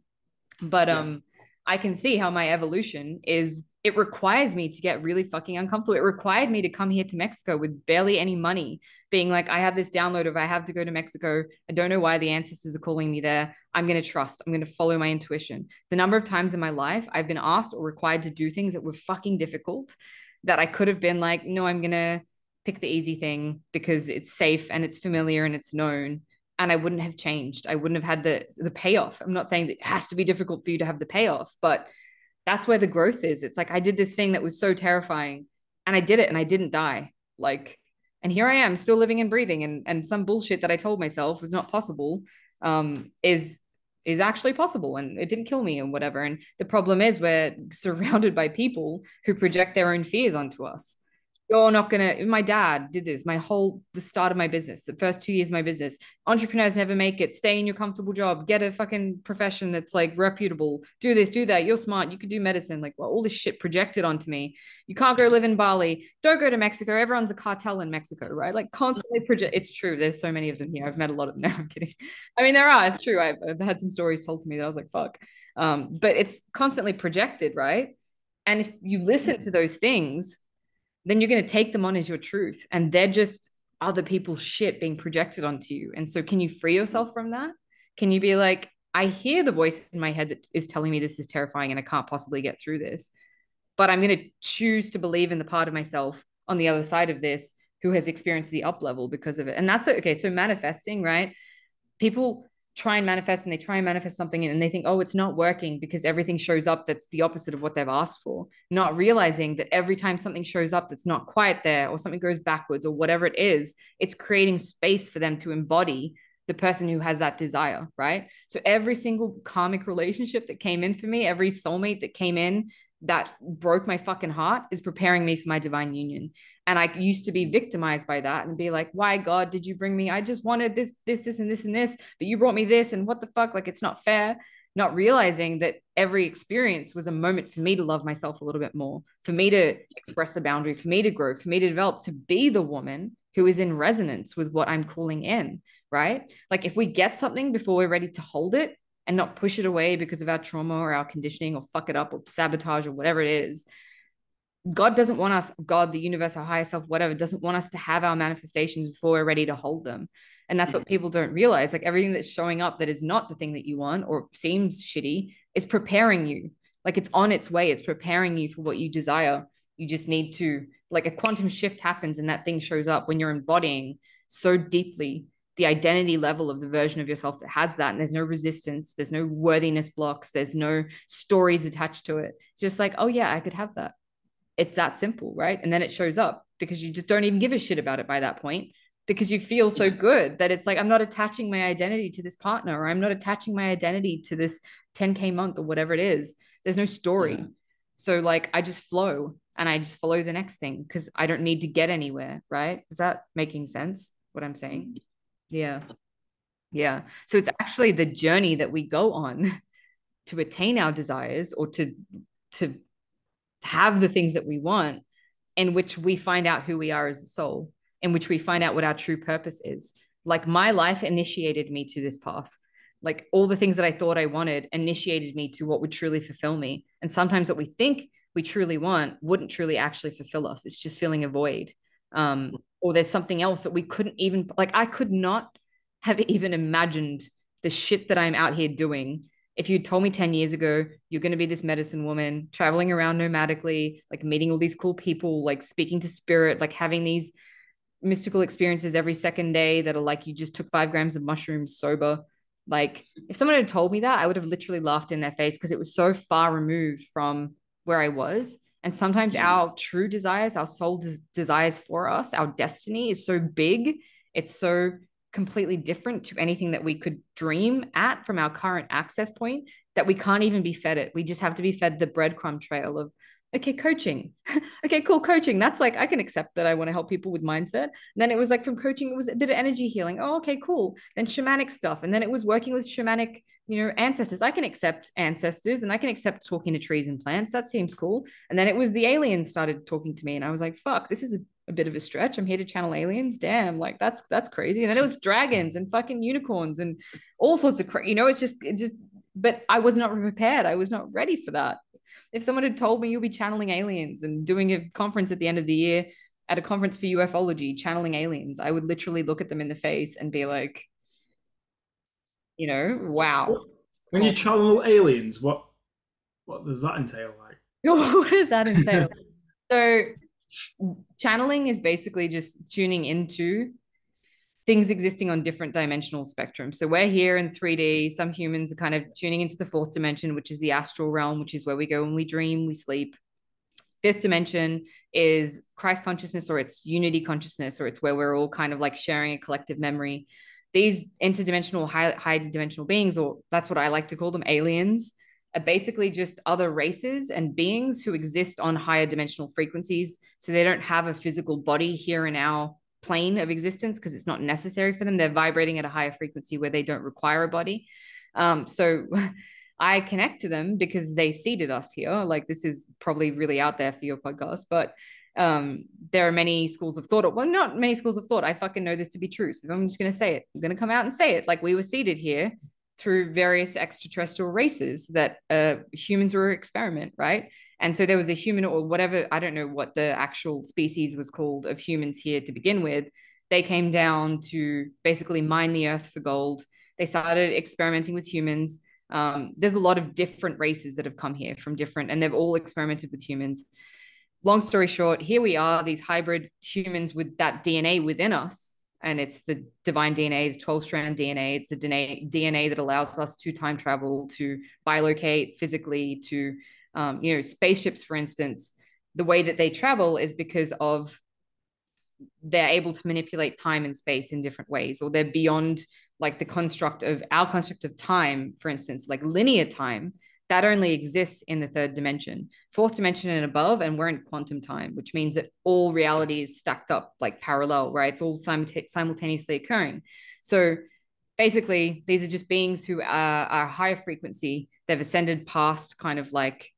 But um, I can see how my evolution is it requires me to get really fucking uncomfortable. It required me to come here to Mexico with barely any money, being like, I have this download of I have to go to Mexico. I don't know why the ancestors are calling me there. I'm going to trust. I'm going to follow my intuition. The number of times in my life I've been asked or required to do things that were fucking difficult that I could have been like, no, I'm going to pick the easy thing because it's safe and it's familiar and it's known and I wouldn't have changed. I wouldn't have had the the payoff. I'm not saying that it has to be difficult for you to have the payoff, but that's where the growth is. It's like I did this thing that was so terrifying and I did it and I didn't die. Like, and here I am still living and breathing and and some bullshit that I told myself was not possible um is is actually possible and it didn't kill me and whatever. And the problem is we're <laughs> surrounded by people who project their own fears onto us you're not gonna my dad did this my whole the start of my business the first two years of my business entrepreneurs never make it. Stay in your comfortable job. Get a fucking profession that's like reputable. Do this do that. You're smart. You could do medicine. Like well, all this shit projected onto me. You can't go live in bali. Don't go to mexico. Everyone's a cartel in mexico right? Like constantly project it's true. There's so many of them here. I've met a lot of them. <laughs> Now i'm kidding. I mean there are. It's true. I've, I've had some stories told to me that i was like fuck. Um, but it's constantly projected right? And if you listen to those things then you're going to take them on as your truth and they're just other people's shit being projected onto you. And so can you free yourself from that? Can you be like i hear the voice in my head that is telling me this is terrifying and i can't possibly get through this but i'm going to choose to believe in the part of myself on the other side of this who has experienced the up level because of it. And that's okay so manifesting right? People try and manifest and they try and manifest something and they think, oh, it's not working because everything shows up that's the opposite of what they've asked for. Not realizing that every time something shows up that's not quite there or something goes backwards or whatever it is, it's creating space for them to embody the person who has that desire, right? So every single karmic relationship that came in for me, every soulmate that came in that broke my fucking heart is preparing me for my divine union. And I used to be mm. victimized by that and be like, why God did you bring me? I just wanted this, this, this, and this, and this, but you brought me this, and what the fuck? Like, it's not fair. Not realizing that every experience was a moment for me to love myself a little bit more, for me to express a boundary, for me to grow, for me to develop, to be the woman who is in resonance with what I'm calling in, right? Like, if we get something before we're ready to hold it, and not push it away because of our trauma or our conditioning or fuck it up or sabotage or whatever it is. God doesn't want us, God, the universe, our higher self, whatever, doesn't want us to have our manifestations before we're ready to hold them. And that's what mm-hmm. people don't realize. Like everything that's showing up that is not the thing that you want or seems shitty is preparing you. Like it's on its way, it's preparing you for what you desire. You just need to, like, a quantum shift happens and that thing shows up when you're embodying so deeply the identity level of the version of yourself that has that. And there's no resistance, there's no worthiness blocks, there's no stories attached to it. It's just like, oh, yeah, I could have that. It's that simple, right? And then it shows up because you just don't even give a shit about it by that point because you feel so good that it's like I'm not attaching my identity to this partner or I'm not attaching my identity to this 10k month or whatever it is. There's no story. Yeah. So like I just flow and I just follow the next thing because I don't need to get anywhere, right? Is that making sense what I'm saying? Yeah. Yeah. So it's actually the journey that we go on <laughs> to attain our desires or to to have the things that we want in which we find out who we are as a soul in which we find out what our true purpose is. Like my life initiated me to this path. Like all the things that I thought I wanted initiated me to what would truly fulfill me. And sometimes what we think we truly want wouldn't truly actually fulfill us. It's just filling a void. Um, or there's something else that we couldn't even like I could not have even imagined the shit that I'm out here doing if you told me 10 years ago you're going to be this medicine woman traveling around nomadically like meeting all these cool people like speaking to spirit like having these mystical experiences every second day that are like you just took five grams of mushrooms sober. Like if someone had told me that, I would have literally laughed in their face because it was so far removed from where I was. And sometimes our true desires, our soul des- desires for us, our destiny is so big, it's so completely different to anything that we could dream at from our current access point that we can't even be fed it. We just have to be fed the breadcrumb trail of okay, coaching. <laughs> okay, cool, coaching. That's like, I can accept that I want to help people with mindset. And then it was like from coaching, it was a bit of energy healing. Oh, okay, cool. Then shamanic stuff. And then it was working with shamanic, you know, ancestors. I can accept ancestors and I can accept talking to trees and plants. That seems cool. And then it was the aliens started talking to me. And I was like, fuck, this is a, a bit of a stretch. I'm here to channel aliens. Damn, like that's that's crazy. And then it was dragons and fucking unicorns and all sorts of, cra- you know, it's just, it just, but I was not prepared. I was not ready for that if someone had told me you'll be channeling aliens and doing a conference at the end of the year at a conference for ufology channeling aliens i would literally look at them in the face and be like you know wow. When you channel aliens what what does that entail like? <laughs> What does that entail? <laughs> So channeling is basically just tuning into things existing on different dimensional spectrums. So we're here in 3D. Some humans are kind of tuning into the fourth dimension, which is the astral realm, which is where we go when we dream, we sleep. Fifth dimension is Christ consciousness or it's unity consciousness, or it's where we're all kind of like sharing a collective memory. These interdimensional, high, high dimensional beings, or that's what I like to call them, aliens, are basically just other races and beings who exist on higher dimensional frequencies. So they don't have a physical body here in our plane of existence because it's not necessary for them. They're vibrating at a higher frequency where they don't require a body. Um, so <laughs> I connect to them because they seeded us here. Like this is probably really out there for your podcast, but um, there are many schools of thought. Well, not many schools of thought. I fucking know this to be true. So I'm just going to say it. I'm going to come out and say it. Like we were seeded here through various extraterrestrial races that uh, humans were an experiment, right? And so there was a human or whatever, I don't know what the actual species was called of humans here to begin with. They came down to basically mine the earth for gold. They started experimenting with humans. Um, there's a lot of different races that have come here from different, and they've all experimented with humans. Long story short, here we are, these hybrid humans with that DNA within us. And it's the divine DNA, it's 12 strand DNA. It's a DNA, DNA that allows us to time travel, to bilocate physically, to um, you know, spaceships, for instance, the way that they travel is because of they're able to manipulate time and space in different ways, or they're beyond like the construct of our construct of time, for instance, like linear time, that only exists in the third dimension, fourth dimension and above, and we're in quantum time, which means that all reality is stacked up like parallel, right? It's all simultaneously occurring. So basically, these are just beings who are, are higher frequency. They've ascended past kind of like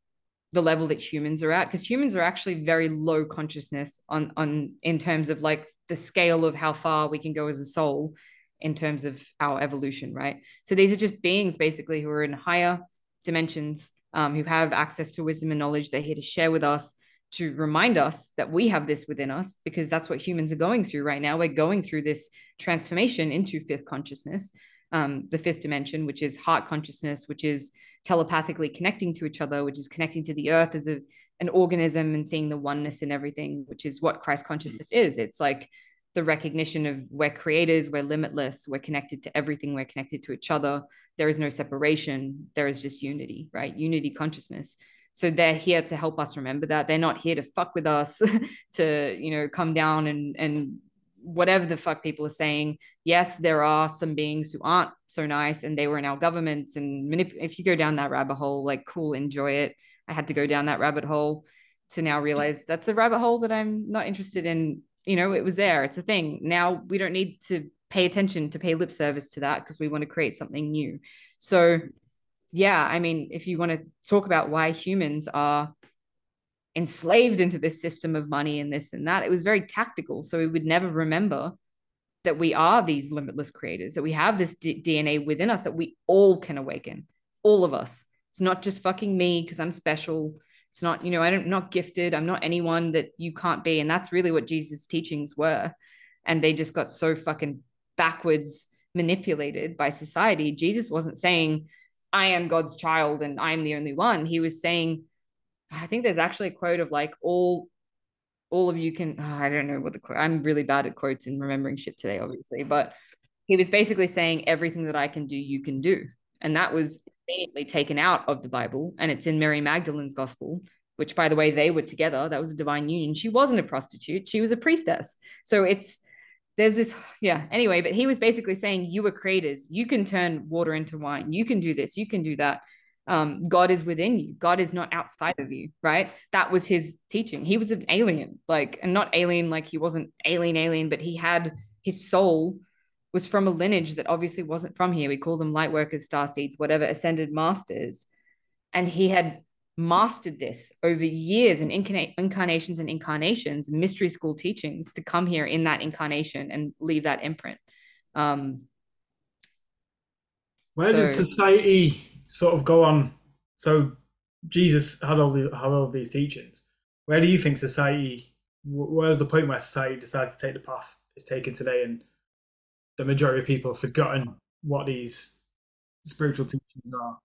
the level that humans are at because humans are actually very low consciousness on on in terms of like the scale of how far we can go as a soul in terms of our evolution right so these are just beings basically who are in higher dimensions um, who have access to wisdom and knowledge they're here to share with us to remind us that we have this within us because that's what humans are going through right now we're going through this transformation into fifth consciousness um, the fifth dimension which is heart consciousness which is telepathically connecting to each other, which is connecting to the earth as a an organism and seeing the oneness in everything, which is what Christ consciousness is. It's like the recognition of we're creators, we're limitless, we're connected to everything, we're connected to each other. There is no separation, there is just unity, right? Unity consciousness. So they're here to help us remember that. They're not here to fuck with us, <laughs> to, you know, come down and and whatever the fuck people are saying. Yes, there are some beings who aren't so nice and they were in our governments. And manip- if you go down that rabbit hole, like, cool, enjoy it. I had to go down that rabbit hole to now realize that's a rabbit hole that I'm not interested in. You know, it was there, it's a thing. Now we don't need to pay attention to pay lip service to that because we want to create something new. So, yeah, I mean, if you want to talk about why humans are enslaved into this system of money and this and that. It was very tactical. So we would never remember that we are these limitless creators, that we have this D- DNA within us that we all can awaken, all of us. It's not just fucking me because I'm special. It's not, you know, I'm not gifted. I'm not anyone that you can't be. And that's really what Jesus' teachings were. And they just got so fucking backwards manipulated by society. Jesus wasn't saying, I am God's child and I'm the only one. He was saying, I think there's actually a quote of like all all of you can oh, I don't know what the quote I'm really bad at quotes and remembering shit today obviously but he was basically saying everything that I can do you can do and that was immediately taken out of the Bible and it's in Mary Magdalene's gospel which by the way they were together. That was a divine union. She wasn't a prostitute. She was a priestess. So it's there's this yeah. Anyway but he was basically saying you were creators. You can turn water into wine. You can do this. You can do that. Um, God is within you. God is not outside of you, right? That was his teaching. He was an alien, like, and not alien like he wasn't alien, alien, but he had his soul was from a lineage that obviously wasn't from here. We call them light workers, star seeds, whatever, ascended masters. And he had mastered this over years and incarna- incarnations and incarnations, mystery school teachings to come here in that incarnation and leave that imprint. Um, Where so, did society sort of go on. So Jesus had all the, had all these teachings. Where do you think society? Where's the point where society decides to take the path it's taken today, and the majority of people have forgotten what these spiritual teachings are?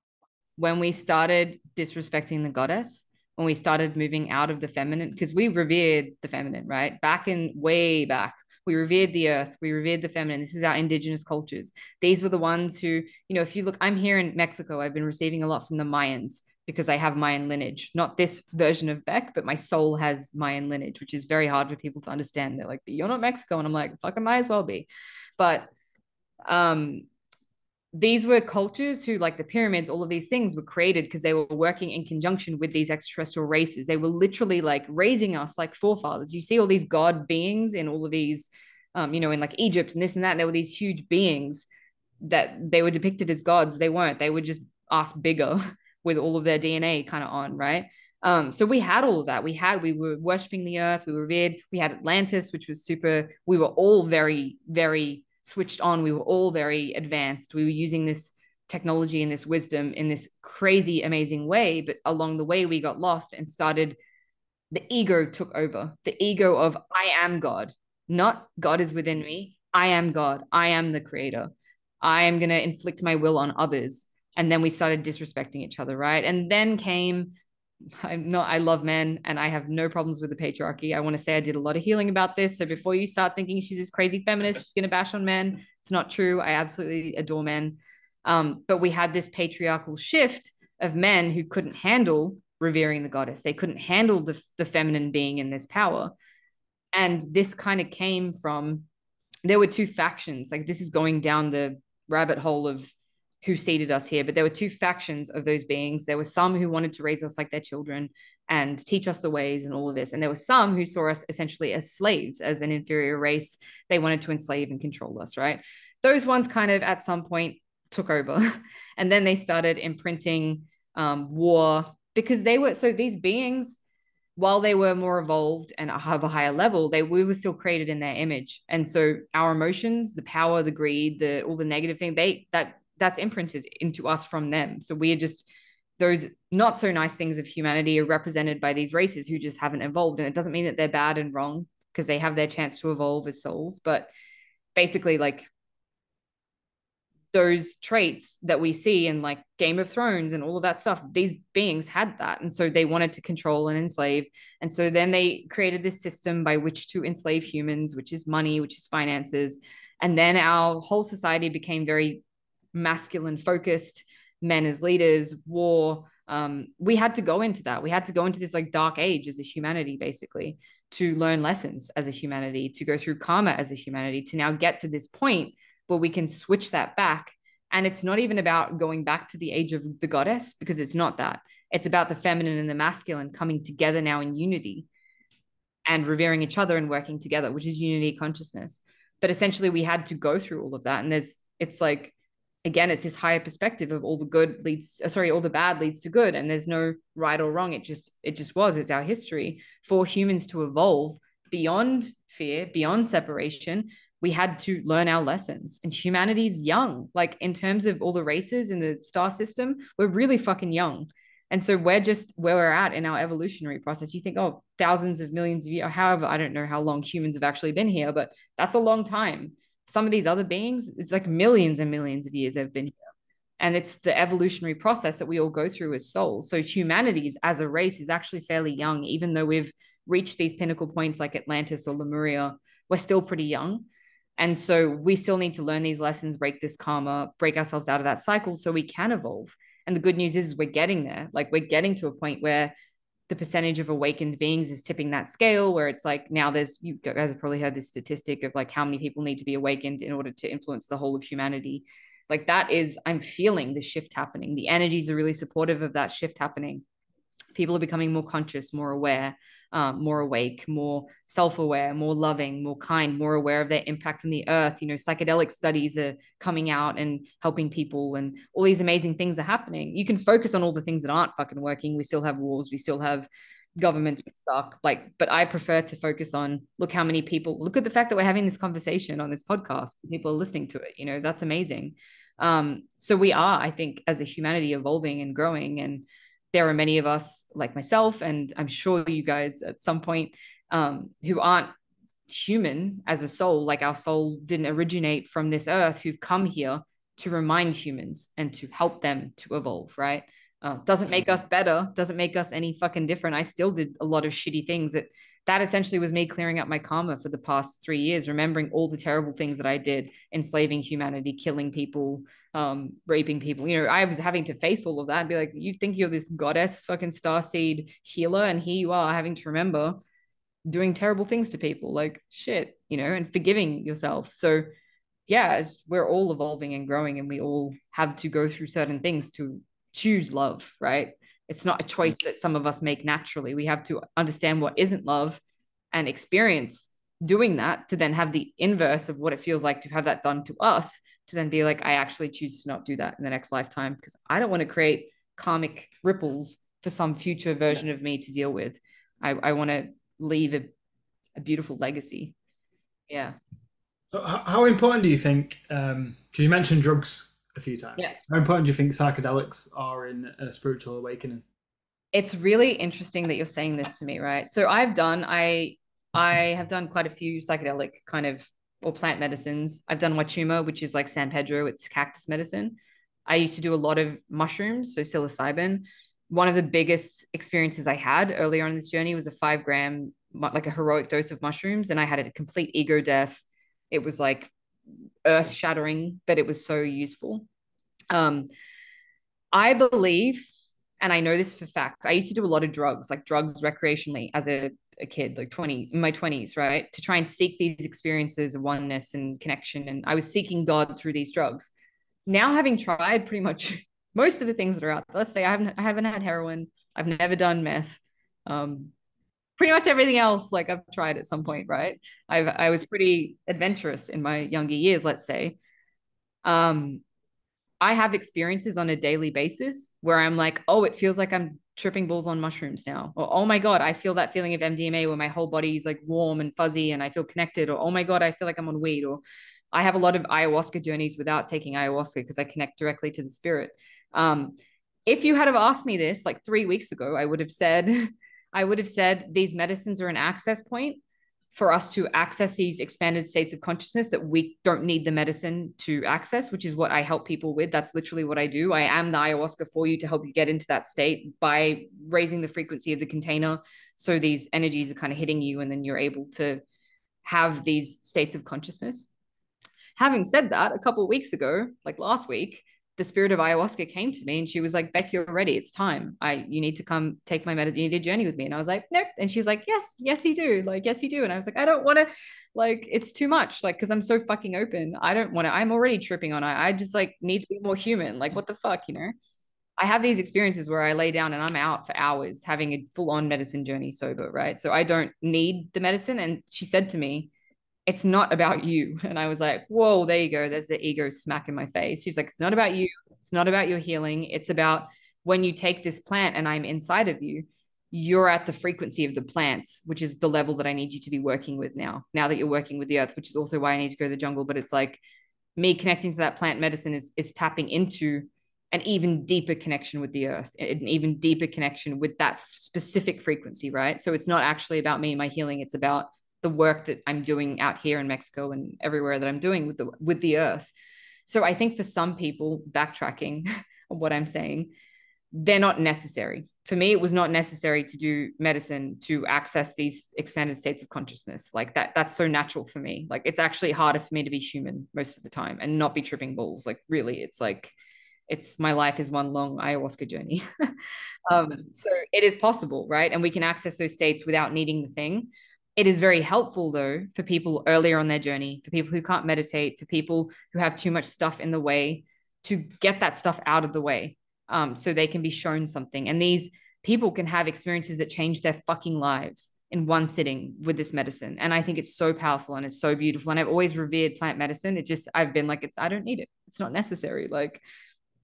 When we started disrespecting the goddess, when we started moving out of the feminine, because we revered the feminine, right? Back in way back, we revered the earth. We revered the feminine. This is our indigenous cultures. These were the ones who, you know, if you look, I'm here in Mexico. I've been receiving a lot from the Mayans because I have Mayan lineage, not this version of Bec, but my soul has Mayan lineage, which is very hard for people to understand. They're like, but you're not Mexico. And I'm like, fuck, I might as well be. But um, these were cultures who, like the pyramids, all of these things were created because they were working in conjunction with these extraterrestrial races. They were literally like raising us like forefathers. You see all these god beings in all of these, um, you know, in like Egypt and this and that. There were these huge beings that they were depicted as gods. They weren't. They were just us bigger <laughs> with all of their DNA kind of on, right? Um, so we had all of that. We had, we were worshiping the earth, we were revered, we had Atlantis, which was super, we were all very, very switched on. We were all very advanced. We were using this technology and this wisdom in this crazy, amazing way. But along the way, we got lost and started. The ego took over. The ego of I am God, not God is within me. I am God. I am the creator. I am going to inflict my will on others. And then we started disrespecting each other, right? And then came I'm not, I love men and I have no problems with the patriarchy. I want to say I did a lot of healing about this. So before you start thinking she's this crazy feminist, she's going to bash on men, it's not true. I absolutely adore men. Um, but we had this patriarchal shift of men who couldn't handle revering the goddess, they couldn't handle the, the feminine being in this power. And this kind of came from there were two factions. Like this is going down the rabbit hole of who seeded us here, but there were two factions of those beings. There were some who wanted to raise us like their children and teach us the ways and all of this. And there were some who saw us essentially as slaves, as an inferior race. They wanted to enslave and control us, right? Those ones kind of at some point took over. <laughs> and then they started imprinting um, war because they were so these beings while they were more evolved and have a higher level, they we were still created in their image. And so our emotions, the power, the greed, the all the negative thing, they that that's imprinted into us from them. So we are just those not so nice things of humanity are represented by these races who just haven't evolved. And it doesn't mean that they're bad and wrong because they have their chance to evolve as souls. But basically, like those traits that we see in like Game of Thrones and all of that stuff. These beings had that. And so they wanted to control and enslave. And so then they created this system by which to enslave humans, which is money, which is finances. And then our whole society became very masculine focused, men as leaders, war. Um, we had to go into that. We had to go into this like dark age as a humanity, basically, to learn lessons as a humanity, to go through karma as a humanity, to now get to this point where we can switch that back. And it's not even about going back to the age of the goddess, because it's not that. It's about the feminine and the masculine coming together now in unity and revering each other and working together, which is unity consciousness. But essentially, we had to go through all of that. And there's, it's like, again, it's this higher perspective of all the good leads, uh, sorry, all the bad leads to good. And there's no right or wrong. It just, it just was. It's our history for humans to evolve beyond fear, beyond separation, we had to learn our lessons. And humanity's young. Like in terms of all the races in the star system, we're really fucking young. And so we're just where we're at in our evolutionary process. You think, oh, thousands of millions of years, however, I don't know how long humans have actually been here, but that's a long time. Some of these other beings, it's like millions and millions of years they've been here. And it's the evolutionary process that we all go through as souls. So humanity's as a race is actually fairly young, even though we've reached these pinnacle points like Atlantis or Lemuria, we're still pretty young. And so we still need to learn these lessons, break this karma, break ourselves out of that cycle so we can evolve. And the good news is we're getting there. Like we're getting to a point where the percentage of awakened beings is tipping that scale where it's like now there's you guys have probably heard this statistic of like how many people need to be awakened in order to influence the whole of humanity. Like that is i'm feeling the shift happening. The energies are really supportive of that shift happening people are becoming more conscious more aware um, more awake, more self aware, more loving, more kind, more aware of their impact on the earth. You know, psychedelic studies are coming out and helping people, and all these amazing things are happening. You can focus on all the things that aren't fucking working. We still have wars, we still have governments stuck like but i prefer to focus on look how many people look at the fact that we're having this conversation on this podcast people are listening to it you know that's amazing um so we are i think as a humanity evolving and growing and there are many of us like myself and i'm sure you guys at some point um, who aren't human as a soul like our soul didn't originate from this earth who've come here to remind humans and to help them to evolve right? Uh, doesn't make us better doesn't make us any fucking different. I still did a lot of shitty things that that essentially was me clearing up my karma for the past three years, remembering all the terrible things that I did, enslaving humanity, killing people, um, raping people. You know, I was having to face all of that and be like, you think you're this goddess fucking star seed healer, and here you are having to remember doing terrible things to people. Like shit, you know, and forgiving yourself. So yeah, we're all evolving and growing, and we all have to go through certain things to choose love, right? It's not a choice that some of us make naturally. We have to understand what isn't love and experience doing that to then have the inverse of what it feels like to have that done to us to then be like i actually choose to not do that in the next lifetime because i don't want to create karmic ripples for some future version of me to deal with. I, I want to leave a, a beautiful legacy. Yeah. So how important do you think um because you mentioned drugs a few times. Yeah. How important do you think psychedelics are in a spiritual awakening? It's really interesting that you're saying this to me, right? So I've done I I have done quite a few psychedelic kind of or plant medicines. I've done Wachuma, which is like San Pedro, it's cactus medicine. I used to do a lot of mushrooms, so psilocybin. One of the biggest experiences I had earlier on this journey was a five gram, like a heroic dose of mushrooms, and I had a complete ego death. It was like earth shattering, but it was so useful. Um, I believe, and I know this for fact, I used to do a lot of drugs, like drugs recreationally as a, a kid, like 20, in my 20s, right? To try and seek these experiences of oneness and connection. And I was seeking God through these drugs. Now, having tried pretty much <laughs> most of the things that are out there, let's say I haven't, I haven't had heroin, I've never done meth. Um, pretty much everything else like I've tried at some point, right? I've I was pretty adventurous in my younger years, let's say. Um I have experiences on a daily basis where I'm like, oh, it feels like I'm tripping balls on mushrooms now. Or oh my God, I feel that feeling of MDMA where my whole body is like warm and fuzzy and I feel connected. Or oh my God, I feel like I'm on weed. Or I have a lot of ayahuasca journeys without taking ayahuasca because I connect directly to the spirit. Um, if you had have asked me this like three weeks ago, I would have said <laughs> I would have said these medicines are an access point for us to access these expanded states of consciousness that we don't need the medicine to access, which is what I help people with. That's literally what I do. I am the ayahuasca for you to help you get into that state by raising the frequency of the container. So these energies are kind of hitting you, and then you're able to have these states of consciousness. Having said that, a couple weeks ago, like last week, the spirit of ayahuasca came to me and she was like, Bec, you're ready. It's time. I you need to come take my medicine. You need a journey with me. And I was like, nope. And she's like, yes, yes, you do. Like, yes, you do. And I was like, I don't want to, like, it's too much. Like, cause I'm so fucking open. I don't want to, I'm already tripping on it. I just like need to be more human. Like, what the fuck, you know? I have these experiences where I lay down and I'm out for hours having a full on medicine journey sober, right? So I don't need the medicine. And she said to me, it's not about you. And I was like, whoa, there you go. There's the ego smack in my face. She's like, it's not about you. It's not about your healing. It's about when you take this plant and I'm inside of you, you're at the frequency of the plant, which is the level that I need you to be working with now. Now that you're working with the earth, which is also why I need to go to the jungle. But it's like me connecting to that plant medicine is, is tapping into an even deeper connection with the earth, an even deeper connection with that specific frequency, right? So it's not actually about me and my healing. It's about the work that I'm doing out here in Mexico and everywhere that I'm doing with the with the earth. So I think for some people, backtracking <laughs> what I'm saying, they're not necessary. For me, it was not necessary to do medicine to access these expanded states of consciousness. Like that, that's so natural for me. Like it's actually harder for me to be human most of the time and not be tripping balls. Like really, it's like it's my life is one long ayahuasca journey. <laughs> um, so it is possible, right? And we can access those states without needing the thing. It is very helpful, though, for people earlier on their journey, for people who can't meditate, for people who have too much stuff in the way, to get that stuff out of the way um, so they can be shown something. And these people can have experiences that change their fucking lives in one sitting with this medicine. And I think it's so powerful and it's so beautiful. And I've always revered plant medicine. It just, I've been like, it's, I don't need it. It's not necessary. Like,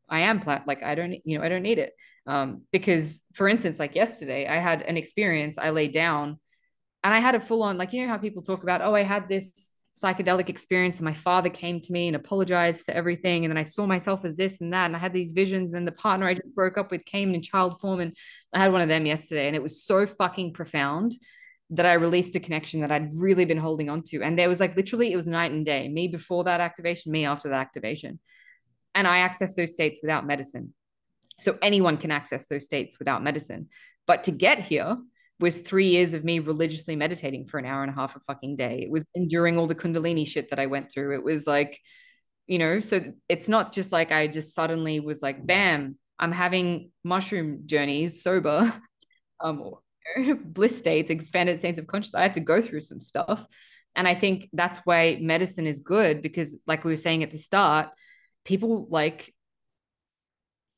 I am plant, like, I don't, you know, I don't need it. Um, because, for instance, like yesterday, I had an experience, I laid down and I had a full on, like, you know, how people talk about, oh, I had this psychedelic experience and my father came to me and apologized for everything. And then I saw myself as this and that. And I had these visions. And then the partner I just broke up with came in child form. And I had one of them yesterday. And it was so fucking profound that I released a connection that I'd really been holding on to. And there was like literally, it was night and day me before that activation, me after that activation. And I accessed those states without medicine. So anyone can access those states without medicine. But to get here, was three years of me religiously meditating for an hour and a half a fucking day. It was enduring all the Kundalini shit that I went through. It was like, you know, so it's not just like I just suddenly was like, bam, I'm having mushroom journeys sober, <laughs> um, <laughs> bliss states, expanded states of consciousness. I had to go through some stuff. And I think that's why medicine is good because, like we were saying at the start, people like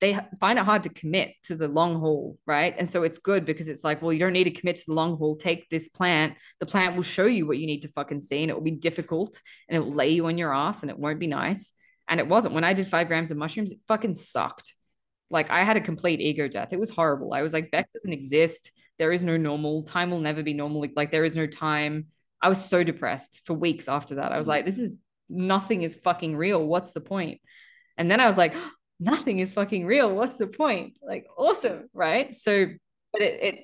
they find it hard to commit to the long haul, right? And so it's good because it's like, well, you don't need to commit to the long haul. Take this plant. The plant will show you what you need to fucking see, and it will be difficult, and it will lay you on your ass, and it won't be nice. And it wasn't. When I did five grams of mushrooms, it fucking sucked. Like I had a complete ego death. It was horrible. I was like, Bec doesn't exist. There is no normal. Time will never be normal. Like there is no time. I was so depressed for weeks after that. I was mm. like, this is nothing is fucking real. What's the point? And then I was like, nothing is fucking real. What's the point? Like, awesome, right? So, but it, it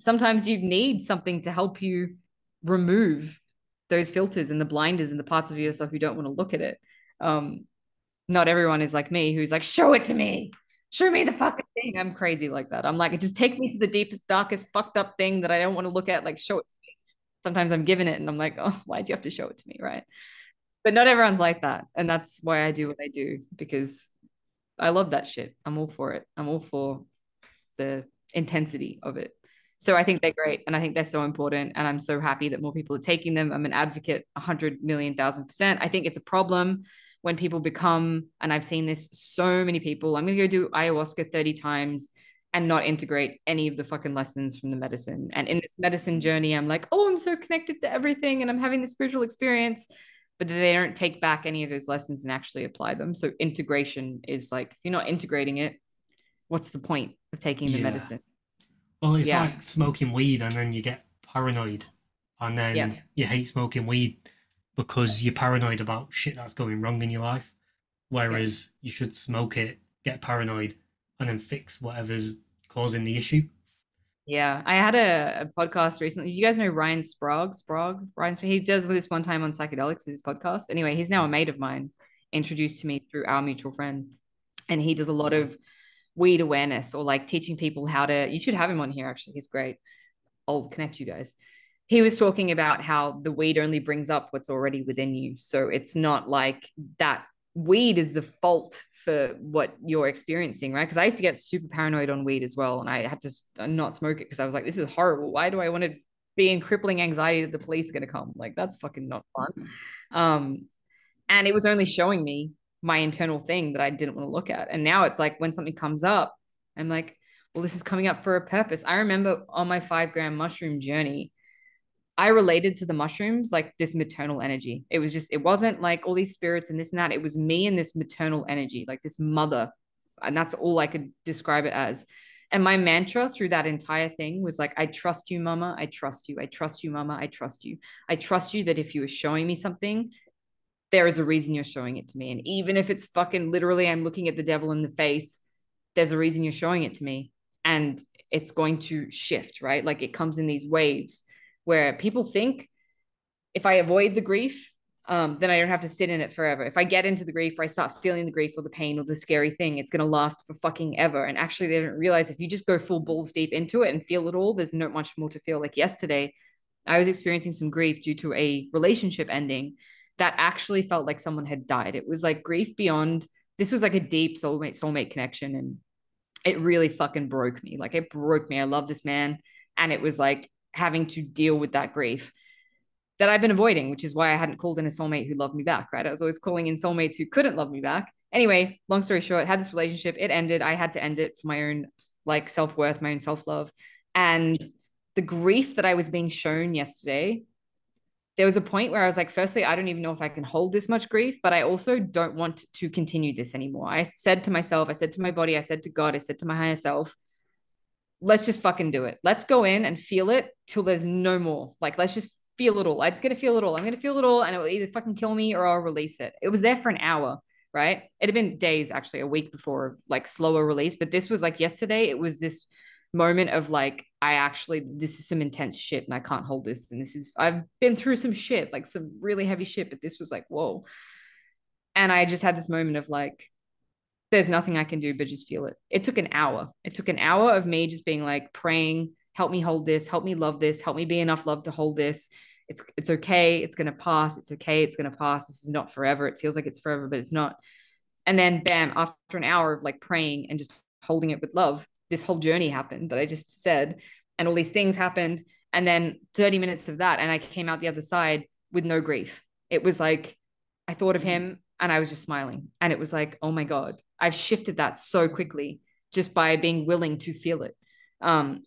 sometimes you need something to help you remove those filters and the blinders and the parts of yourself you don't want to look at it. Um, not everyone is like me who's like, show it to me, show me the fucking thing. I'm crazy like that. I'm like, just take me to the deepest, darkest, fucked up thing that I don't want to look at. Like, show it to me. Sometimes I'm given it and I'm like, oh, why do you have to show it to me? Right. But not everyone's like that. And that's why I do what I do because I love that shit. I'm all for it. I'm all for the intensity of it. So I think they're great and I think they're so important. And I'm so happy that more people are taking them. I'm an advocate 100 million thousand percent. I think it's a problem when people become, and I've seen this so many people, I'm going to go do ayahuasca 30 times and not integrate any of the fucking lessons from the medicine. And in this medicine journey, I'm like, oh, I'm so connected to everything and I'm having this spiritual experience but they don't take back any of those lessons and actually apply them. So integration is like if you're not integrating it, what's the point of taking the yeah. medicine? Well, it's yeah. like smoking weed and then you get paranoid and then yeah. you hate smoking weed because you're paranoid about shit that's going wrong in your life. Whereas you should smoke it, get paranoid, and then fix whatever's causing the issue. Yeah, I had a, a podcast recently. You guys know Ryan Sprague? Sprague? Ryan, he does this one time on psychedelics, his podcast. Anyway, he's now a mate of mine, introduced to me through our mutual friend. And he does a lot of weed awareness or like teaching people how to. You should have him on here, actually. He's great. I'll connect you guys. He was talking about how the weed only brings up what's already within you. So it's not like that weed is the fault for what you're experiencing, right? Because I used to get super paranoid on weed as well, and I had to not smoke it because I was like, this is horrible. Why do I want to be in crippling anxiety that the police are going to come? Like that's fucking not fun. Um, and it was only showing me my internal thing that I didn't want to look at. And now it's like when something comes up, I'm like, well, this is coming up for a purpose. I remember on my five gram mushroom journey, I related to the mushrooms like this maternal energy. It was just, it wasn't like all these spirits and this and that. It was me and this maternal energy, like this mother. And that's all I could describe it as. And my mantra through that entire thing was like, I trust you, mama. I trust you. I trust you, mama. I trust you. I trust you that if you were showing me something, there is a reason you're showing it to me. And even if it's fucking literally, I'm looking at the devil in the face, there's a reason you're showing it to me. And it's going to shift, right? Like it comes in these waves where people think if I avoid the grief, um, then I don't have to sit in it forever. If I get into the grief or I start feeling the grief or the pain or the scary thing, it's going to last for fucking ever. And actually, they don't realize if you just go full balls deep into it and feel it all, there's not much more to feel. Like yesterday, I was experiencing some grief due to a relationship ending that actually felt like someone had died. It was like grief beyond. This was like a deep soulmate soulmate connection, and it really fucking broke me. Like it broke me. I love this man, and it was like having to deal with that grief that I've been avoiding, which is why I hadn't called in a soulmate who loved me back, right? I was always calling in soulmates who couldn't love me back. Anyway, long story short, had this relationship, it ended. I had to end it for my own like self-worth, my own self-love. And the grief that I was being shown yesterday, there was a point where I was like, firstly, I don't even know if I can hold this much grief, but I also don't want to continue this anymore. I said to myself, I said to my body, I said to God, I said to my higher self, let's just fucking do it. Let's go in and feel it till there's no more. Like, let's just feel it all. I just gonna feel it all. I'm to feel it all and it will either fucking kill me or I'll release it. It was there for an hour, right? It had been days, actually, a week before, like slower release. But this was like yesterday, it was this moment of like, I actually, this is some intense shit and I can't hold this. And this is, I've been through some shit, like some really heavy shit, but this was like, whoa. And I just had this moment of like, there's nothing I can do but just feel it. It took an hour. It took an hour of me just being like praying, help me hold this, help me love this, help me be enough love to hold this. It's it's okay. It's gonna pass. It's okay. It's gonna pass. This is not forever. It feels like it's forever, but it's not. And then bam, after an hour of like praying and just holding it with love, this whole journey happened that I just said. And all these things happened. And then 30 minutes of that. And I came out the other side with no grief. It was like I thought of mm-hmm. him and I was just smiling. And it was like, oh my God, I've shifted that so quickly just by being willing to feel it. Um,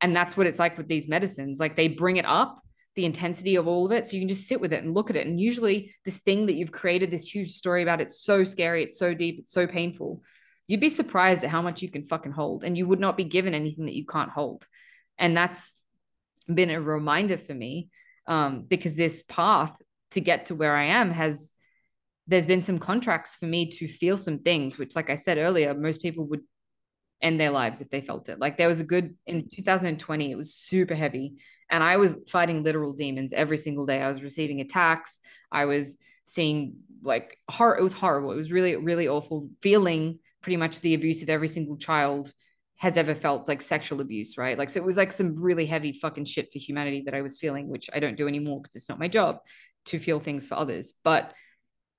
and that's what it's like with these medicines. Like they bring it up, the intensity of all of it. So you can just sit with it and look at it. And usually, this thing that you've created this huge story about, it's so scary, it's so deep, it's so painful. You'd be surprised at how much you can fucking hold. And you would not be given anything that you can't hold. And that's been a reminder for me um, because this path to get to where I am has there's been some contracts for me to feel some things, which, like I said earlier, most people would end their lives if they felt it. Like there was a good in 2020, it was super heavy. And I was fighting literal demons every single day. I was receiving attacks. I was seeing like horror. It was horrible. It was really, really awful. Feeling pretty much the abuse of every single child has ever felt like sexual abuse, right? Like, so it was like some really heavy fucking shit for humanity that I was feeling, which I don't do anymore because it's not my job to feel things for others. But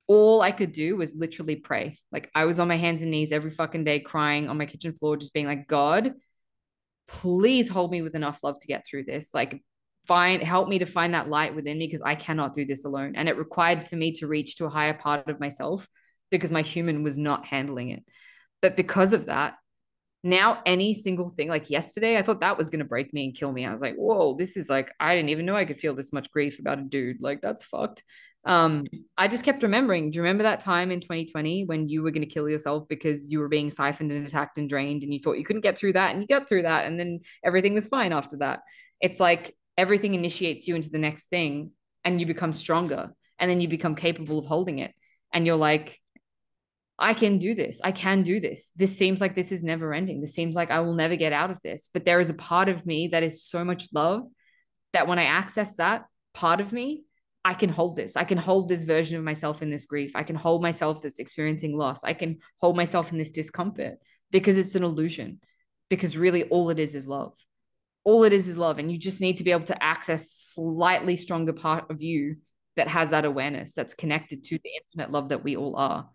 all I could do was literally pray. Like I was on my hands and knees every fucking day, crying on my kitchen floor, just being like, God, please hold me with enough love to get through this. Like, find help me to find that light within me because I cannot do this alone. And it required for me to reach to a higher part of myself because my human was not handling it. But because of that, now any single thing like yesterday, I thought that was going to break me and kill me. I was like, whoa, this is like, I didn't even know I could feel this much grief about a dude. Like, that's fucked um i just kept remembering do you remember that time in 2020 when you were going to kill yourself because you were being siphoned and attacked and drained and you thought you couldn't get through that and you got through that and then everything was fine after that it's like everything initiates you into the next thing and you become stronger and then you become capable of holding it and you're like I can do this. I can do this. This seems like this is never ending. This seems like I will never get out of this. But there is a part of me that is so much love that when I access that part of me, I can hold this. I can hold this version of myself in this grief. I can hold myself that's experiencing loss. I can hold myself in this discomfort because it's an illusion. Because really, all it is is love. All it is is love. And you just need to be able to access slightly stronger part of you that has that awareness that's connected to the infinite love that we all are.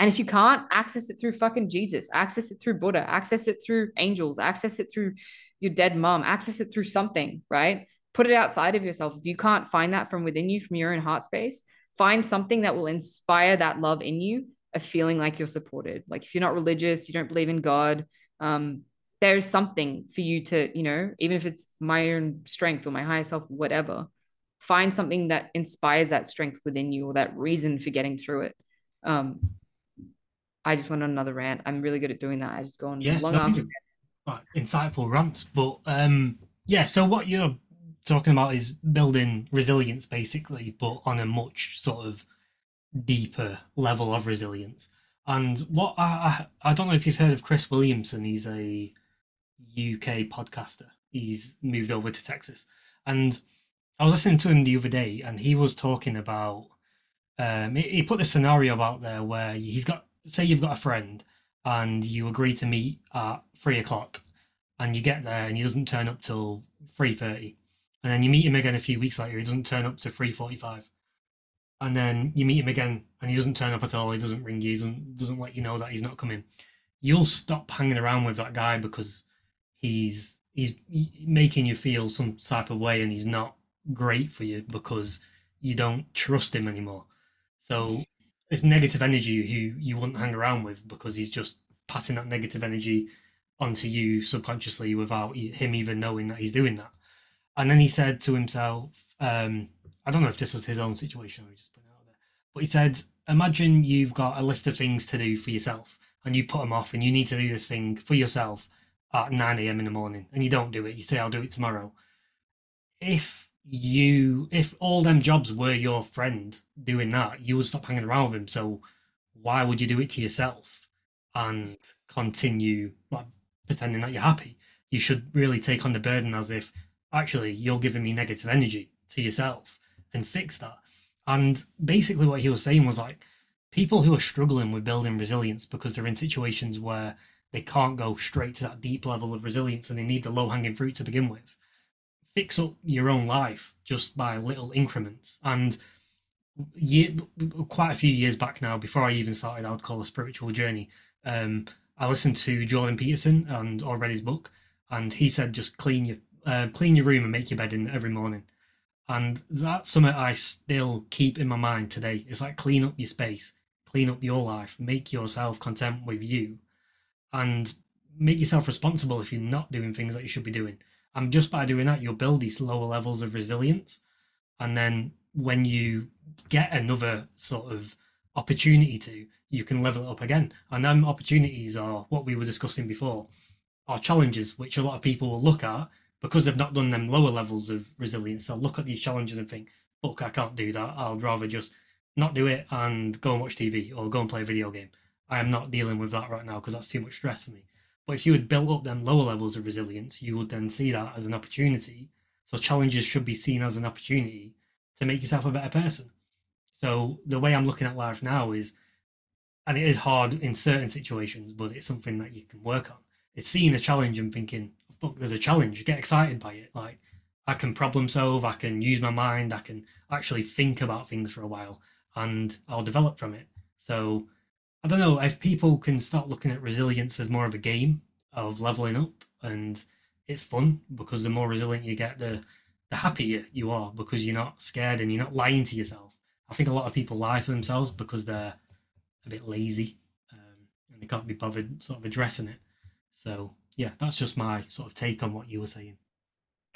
And if you can't, access it through fucking Jesus, access it through Buddha, access it through angels, access it through your dead mom, access it through something, right? Put it outside of yourself. If you can't find that from within you, from your own heart space, find something that will inspire that love in you of feeling like you're supported. Like if you're not religious, you don't believe in God, um, there's something for you to, you know, even if it's my own strength or my higher self, whatever, find something that inspires that strength within you or that reason for getting through it. Um, I just went on another rant. I'm really good at doing that. I just go on yeah, long no, ass. Insightful rants, but um, yeah. So what you're talking about is building resilience, basically, but on a much sort of deeper level of resilience. And what I, I I don't know if you've heard of Chris Williamson. He's a UK podcaster. He's moved over to Texas, and I was listening to him the other day, and he was talking about. Um, he, put a scenario out there where he's got say you've got a friend and you agree to meet at three o'clock and you get there and he doesn't turn up till 3.30 and then you meet him again a few weeks later he doesn't turn up to 3.45 and then you meet him again and he doesn't turn up at all he doesn't ring you doesn't, doesn't let you know that he's not coming. You'll stop hanging around with that guy because he's he's making you feel some type of way and he's not great for you because you don't trust him anymore. So it's negative energy who you wouldn't hang around with because he's just passing that negative energy onto you subconsciously without him even knowing that he's doing that. And then he said to himself, um, I don't know if this was his own situation or just put it out there, but he said, Imagine you've got a list of things to do for yourself and you put them off and you need to do this thing for yourself at 9 a.m. in the morning and you don't do it. You say, I'll do it tomorrow. If you if all them jobs were your friend doing that, you would stop hanging around with him. So why would you do it to yourself and continue like pretending that you're happy? You should really take on the burden as if actually you're giving me negative energy to yourself and fix that. And basically what he was saying was like people who are struggling with building resilience because they're in situations where they can't go straight to that deep level of resilience and they need the low hanging fruit to begin with fix up your own life just by little increments. And year, quite a few years back now, before I even started, I would call a spiritual journey. Um, I listened to Jordan Peterson and or read his book, and he said just clean your uh, clean your room and make your bed in every morning. And that's something I still keep in my mind today. It's like clean up your space, clean up your life, make yourself content with you, and make yourself responsible if you're not doing things that you should be doing. And just by doing that, you'll build these lower levels of resilience. And then when you get another sort of opportunity to, you can level it up again. And them opportunities are what we were discussing before, are challenges, which a lot of people will look at because they've not done them lower levels of resilience. They'll look at these challenges and think, look, I can't do that. I'd rather just not do it and go and watch TV or go and play a video game. I am not dealing with that right now because that's too much stress for me. But if you had built up them lower levels of resilience, you would then see that as an opportunity. So challenges should be seen as an opportunity to make yourself a better person. So the way I'm looking at life now is, and it is hard in certain situations, but it's something that you can work on. It's seeing a challenge and thinking, fuck, there's a challenge. Get excited by it. Like I can problem solve, I can use my mind, I can actually think about things for a while, and I'll develop from it. So I don't know if people can start looking at resilience as more of a game of leveling up, and it's fun because the more resilient you get, the the happier you are because you're not scared and you're not lying to yourself. I think a lot of people lie to themselves because they're a bit lazy um, and they can't be bothered sort of addressing it. So yeah, that's just my sort of take on what you were saying.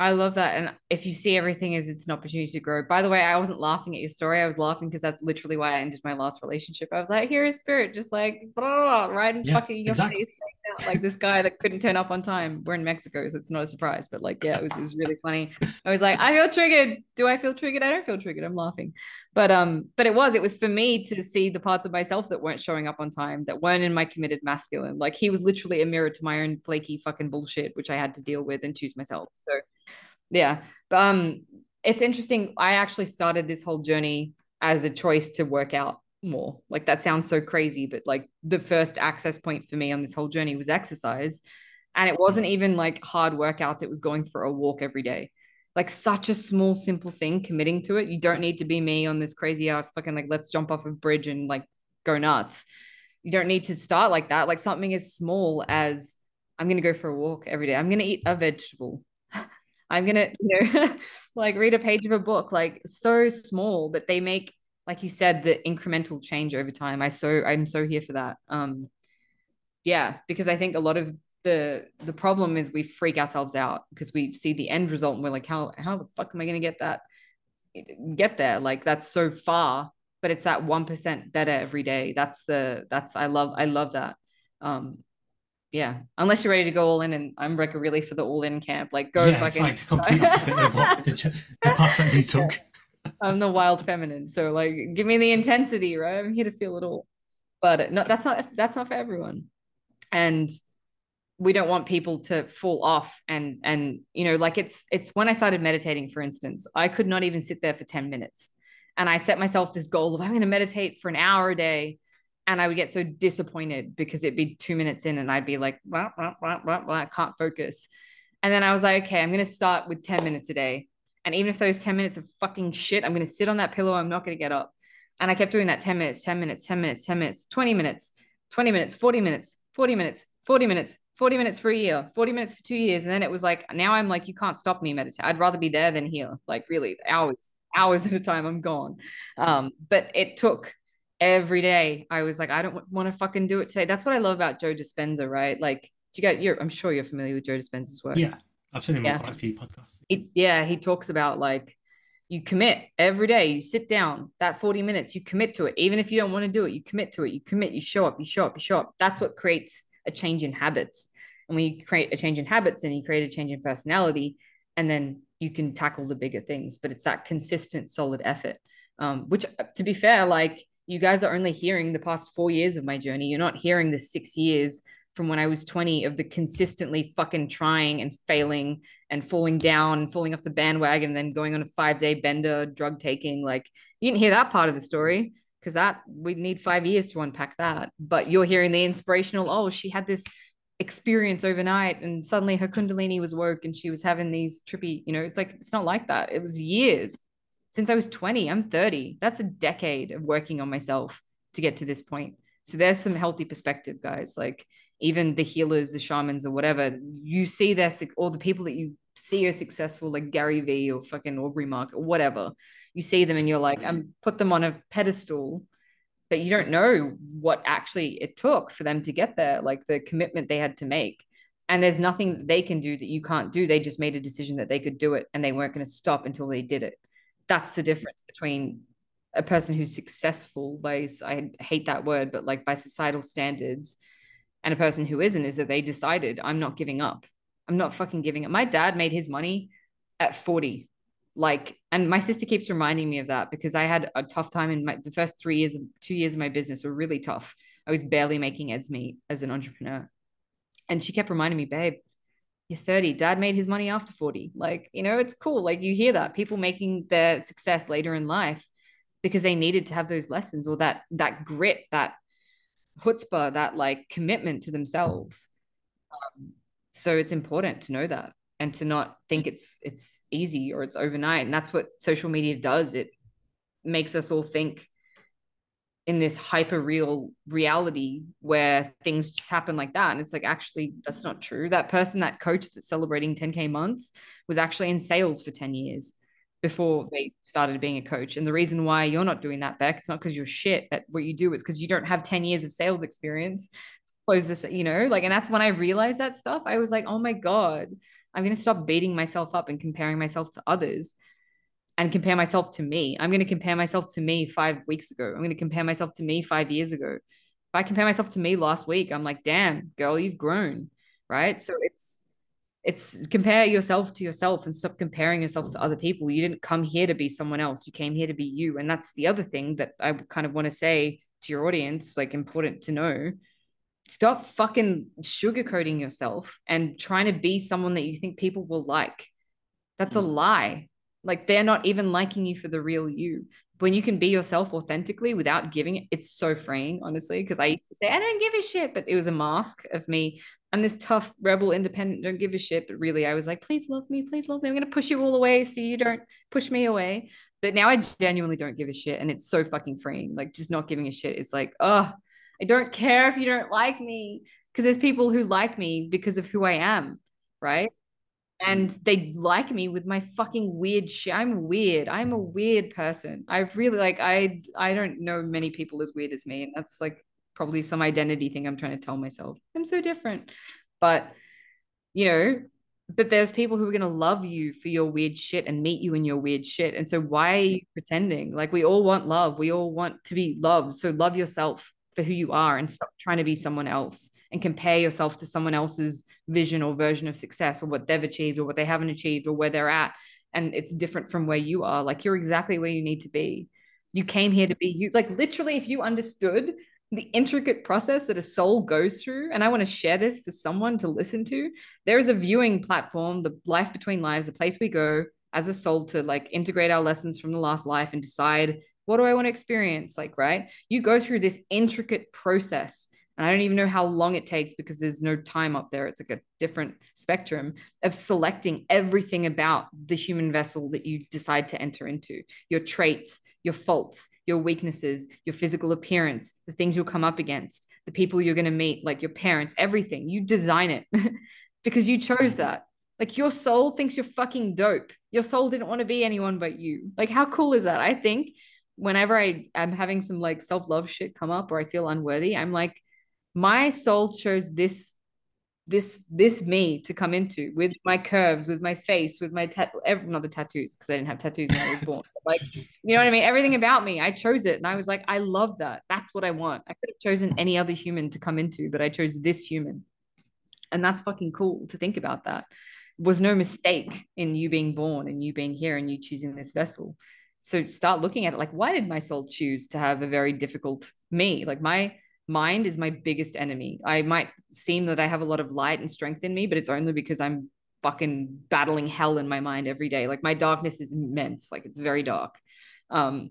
I love that. And if you see everything as it's an opportunity to grow, by the way, I wasn't laughing at your story. I was laughing because that's literally why I ended my last relationship. I was like, here is spirit, just like blah, right in yeah, fucking your exactly. face. like this guy that couldn't turn up on time. We're in Mexico, so it's not a surprise. But like, yeah, it was it was really funny. I was like, I feel triggered. Do I feel triggered? I don't feel triggered. I'm laughing. But um, but it was it was for me to see the parts of myself that weren't showing up on time, that weren't in my committed masculine. Like he was literally a mirror to my own flaky fucking bullshit, which I had to deal with and choose myself. So yeah. But um, it's interesting. I actually started this whole journey as a choice to work out more. Like that sounds so crazy, but like the first access point for me on this whole journey was exercise. And it wasn't even like hard workouts, it was going for a walk every day. Like such a small, simple thing, committing to it. You don't need to be me on this crazy ass fucking like, let's jump off a bridge and like go nuts. You don't need to start like that. Like something as small as I'm going to go for a walk every day. I'm going to eat a vegetable. <laughs> I'm to, <laughs> you know, <laughs> like read a page of a book. Like so small, but they make like you said, the incremental change over time. I so I'm so here for that. Um, yeah, because I think a lot of the the problem is we freak ourselves out because we see the end result and we're like, how how the fuck am I to get that get there? Like that's so far, but it's that one percent better every day. That's the that's I love I love that. Um, yeah, unless you're ready to go all in, and I'm like really for the all in camp. Like go yeah, fucking. It's like complete opposite of what the, the path that you took. <laughs> I'm the wild feminine. So like give me the intensity, right? I'm here to feel it all. But no, that's not that's not for everyone. And we don't want people to fall off and and you know like it's it's when I started meditating for instance I could not even sit there for 10 minutes and I set myself this goal of I'm going to meditate for an hour a day and I would get so disappointed because it'd be 2 minutes in and I'd be like wah, wah, wah, wah, wah, I can't focus and then I was like okay I'm going to start with 10 minutes a day and even if those 10 minutes of fucking shit, I'm going to sit on that pillow. I'm not going to get up. And I kept doing that 10 minutes, 10 minutes, 10 minutes, 10 minutes, 20 minutes, 20 minutes, 40 minutes, 40 minutes, 40 minutes, 40 minutes for a year, 40 minutes for two years. And then it was like, now I'm like, you can't stop me meditate. I'd rather be there than here. Like really hours, hours <laughs> at a time, I'm gone. Um, but it took every day. I was like, I don't want to fucking do it today. That's what I love about Joe Dispenza, right? Like, you got, you're, I'm sure you're familiar with Joe Dispenza's work. Yeah. I've seen him Yeah. on quite a few podcasts. it, yeah, he talks about like you commit every day, you sit down that 40 minutes, you commit to it. Even if you don't want to do it, you commit to it, you commit, you show up, you show up, you show up. That's what creates a change in habits. And when you create a change in habits, and you create a change in personality, and then you can tackle the bigger things. But it's that consistent, solid effort. Um, which, to be fair, like you guys are only hearing the past four years of my journey. You're not hearing the six years from when I was 20 of the consistently fucking trying and failing and falling down and falling off the bandwagon and then going on a five day bender, drug taking. Like you didn't hear that part of the story because that we'd need five years to unpack that. But you're hearing the inspirational, oh, she had this experience overnight and suddenly her kundalini was woke and she was having these trippy, you know, it's like it's not like that. It was years since I was 20. I'm 30. That's a decade of working on myself to get to this point. So there's some healthy perspective, guys. Like even the healers, the shamans, or whatever, you see their or the people that you see are successful, like Gary Vee or fucking Aubrey Marcus or whatever. You see them and you're like, I'm put them on a pedestal, but you don't know what actually it took for them to get there, like the commitment they had to make. And there's nothing they can do that you can't do. They just made a decision that they could do it and they weren't going to stop until they did it. That's the difference between a person who's successful by I hate that word, but like by societal standards and a person who isn't is that they decided I'm not giving up. I'm not fucking giving up. My dad made his money at 40. Like, and my sister keeps reminding me of that because I had a tough time in my the first three years, two years of my business were really tough. I was barely making ends meet as an entrepreneur. And she kept reminding me, babe, you're 30. Dad made his money after 40. Like, you know, it's cool. Like you hear that people making their success later in life because they needed to have those lessons or that that grit, that chutzpah, that like commitment to themselves. Um, so it's important to know that and to not think it's it's easy or it's overnight. And that's what social media does. It makes us all think in this hyper real reality where things just happen like that. And it's like, actually, that's not true. That person, that coach that's celebrating 10K months was actually in sales for 10 years before they started being a coach. And the reason why you're not doing that, Bec, it's not because you're shit at what you do. It's because you don't have 10 years of sales experience. Close this, you know, like, and that's when I realized that stuff. I was like, oh my God, I'm going to stop beating myself up and comparing myself to others and compare myself to me. I'm going to compare myself to me five weeks ago. I'm going to compare myself to me five years ago If I compare myself to me last week, I'm like, damn, girl, you've grown, right? So it's it's compare yourself to yourself and stop comparing yourself to other people. You didn't come here to be someone else. You came here to be you. And that's the other thing that I kind of want to say to your audience, like important to know. Stop fucking sugarcoating yourself and trying to be someone that you think people will like. That's a mm. lie. Like they're not even liking you for the real you when you can be yourself authentically without giving it, it's so freeing, honestly. Because I used to say, I don't give a shit, but it was a mask of me. I'm this tough rebel, independent, don't give a shit. But really, I was like, please love me, please love me. I'm going to push you all away so you don't push me away. But now I genuinely don't give a shit. And it's so fucking freeing. Like, just not giving a shit. It's like, oh, I don't care if you don't like me. Because there's people who like me because of who I am. Right and they like me with my fucking weird shit. I'm weird. I'm a weird person. I really like I I don't know many people as weird as me. And that's like probably some identity thing I'm trying to tell myself. I'm so different. But you know, but there's people who are gonna love you for your weird shit and meet you in your weird shit. And so why are you pretending? Like we all want love. We all want to be loved. So love yourself for who you are and stop trying to be someone else and compare yourself to someone else's vision or version of success or what they've achieved or what they haven't achieved or where they're at. And it's different from where you are. Like you're exactly where you need to be. You came here to be you. Like literally if you understood the intricate process that a soul goes through and i want to share this for someone to listen to there is a viewing platform the life between lives the place we go as a soul to like integrate our lessons from the last life and decide what do i want to experience? Like right? You go through this intricate process and I don't even know how long it takes because there's no time up there. It's like a different spectrum of selecting everything about the human vessel that you decide to enter into your traits, your faults, your weaknesses, your physical appearance, the things you'll come up against, the people you're going to meet, like your parents, everything. You design it <laughs> because you chose that. Like your soul thinks you're fucking dope. Your soul didn't want to be anyone but you. Like, how cool is that? I think whenever I am having some like self love shit come up or I feel unworthy, I'm like, my soul chose this this this me to come into with my curves with my face with my tat not the tattoos because i didn't have tattoos when i was born like you know what i mean? Everything about me i chose it and i was like i love that. That's what i want. I could have chosen any other human to come into but i chose this human. And that's fucking cool to think about that. Was no mistake in you being born and you being here and you choosing this vessel. So start looking at it like why did my soul choose to have a very difficult me? Like my mind is my biggest enemy. I might seem that I have a lot of light and strength in me, but it's only because I'm fucking battling hell in my mind every day. Like my darkness is immense, like it's very dark. Um,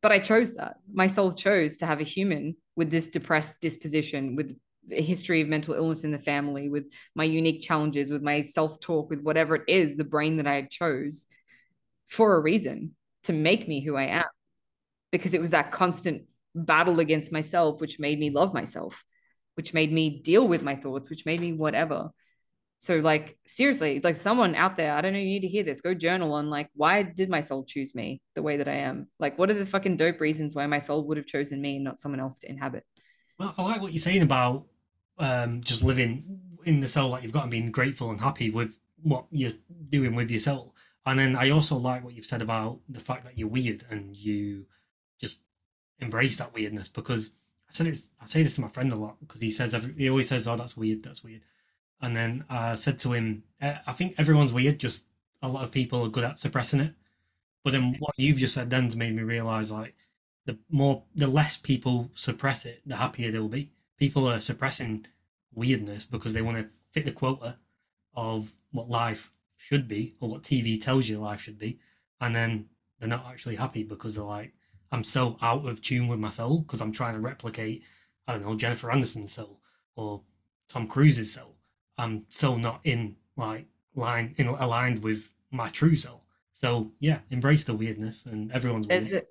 but I chose that. My soul chose to have a human with this depressed disposition, with a history of mental illness in the family, with my unique challenges, with my self talk, with whatever it is, the brain that I chose for a reason to make me who I am. Because it was that constant battle against myself, which made me love myself, which made me deal with my thoughts, which made me whatever. So, like, seriously, like someone out there, I don't know, you need to hear this. Go journal on, like, why did my soul choose me the way that I am? Like, what are the fucking dope reasons why my soul would have chosen me and not someone else to inhabit? Well, I like what you're saying about um, just living in the soul that you've got and being grateful and happy with what you're doing with your soul. And then I also like what you've said about the fact that you're weird and you embrace that weirdness because I said it's I say this to my friend a lot because he says every, he always says oh that's weird that's weird. And then I said to him eh, I think everyone's weird just a lot of people are good at suppressing it. But then what you've just said then's made me realize like the more the less people suppress it the happier they'll be. People are suppressing weirdness because they want to fit the quota of what life should be or what TV tells you life should be and then they're not actually happy because they're like I'm so out of tune with my soul because I'm trying to replicate, I don't know, Jennifer Anderson's soul or Tom Cruise's soul. I'm so not in like line in aligned with my true soul. So yeah, embrace the weirdness and everyone's there's. A,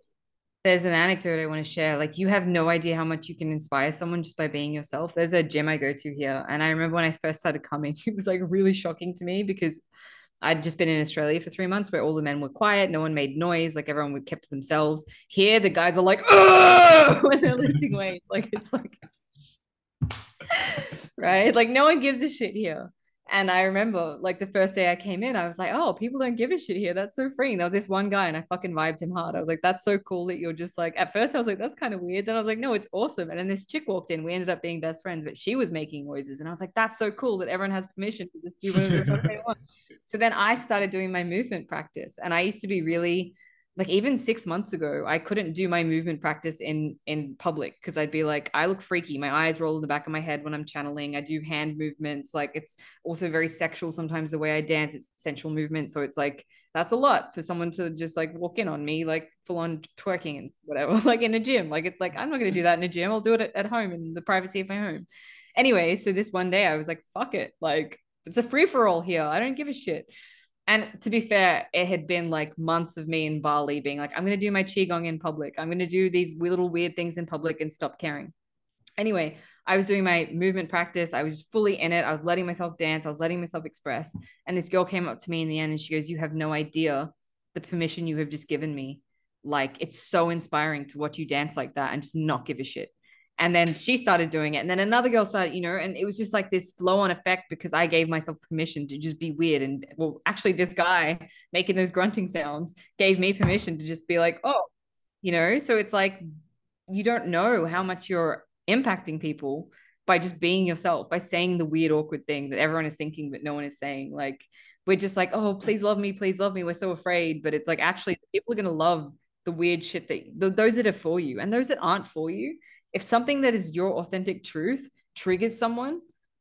there's an anecdote I want to share. Like you have no idea how much you can inspire someone just by being yourself. There's a gym I go to here, and I remember when I first started coming, <laughs> it was like really shocking to me because I'd just been in Australia for three months where all the men were quiet, no one made noise, like everyone would kept to themselves. Here, the guys are like, oh, <laughs> when they're lifting weights. Like it's like, <laughs> right? Like no one gives a shit here. And I remember like the first day I came in, I was like, oh, people don't give a shit here. That's so freeing. There was this one guy and I fucking vibed him hard. I was like, that's so cool that you're just like, at first I was like, that's kind of weird. Then I was like, no, it's awesome. And then this chick walked in. We ended up being best friends, but she was making noises. And I was like, that's so cool that everyone has permission to just do whatever they want. <laughs> So then I started doing my movement practice. And I used to be really, like even six months ago i couldn't do my movement practice in in public because i'd be like i look freaky. My eyes roll in the back of my head when i'm channeling. I do hand movements. Like it's also very sexual sometimes the way i dance. It's sensual movement. So it's like that's a lot for someone to just like walk in on me like full on twerking and whatever <laughs> like in a gym. Like it's like i'm not going to do that in a gym. I'll do it at home in the privacy of my home. Anyway so this one day i was like fuck it. Like it's a free for all here. I don't give a shit and to be fair, it had been like months of me in Bali being like, I'm going to do my Qigong in public. I'm going to do these little weird things in public and stop caring. Anyway, I was doing my movement practice. I was fully in it. I was letting myself dance. I was letting myself express. And this girl came up to me in the end and she goes, You have no idea the permission you have just given me. Like, it's so inspiring to watch you dance like that and just not give a shit. And then she started doing it. And then another girl started, you know, and it was just like this flow on effect because I gave myself permission to just be weird. And well, actually, this guy making those grunting sounds gave me permission to just be like, oh, you know, so it's like you don't know how much you're impacting people by just being yourself, by saying the weird, awkward thing that everyone is thinking, but no one is saying. Like, we're just like, oh, please love me, please love me. We're so afraid. But it's like, actually, people are going to love the weird shit that those that are for you and those that aren't for you if something that is your authentic truth triggers someone,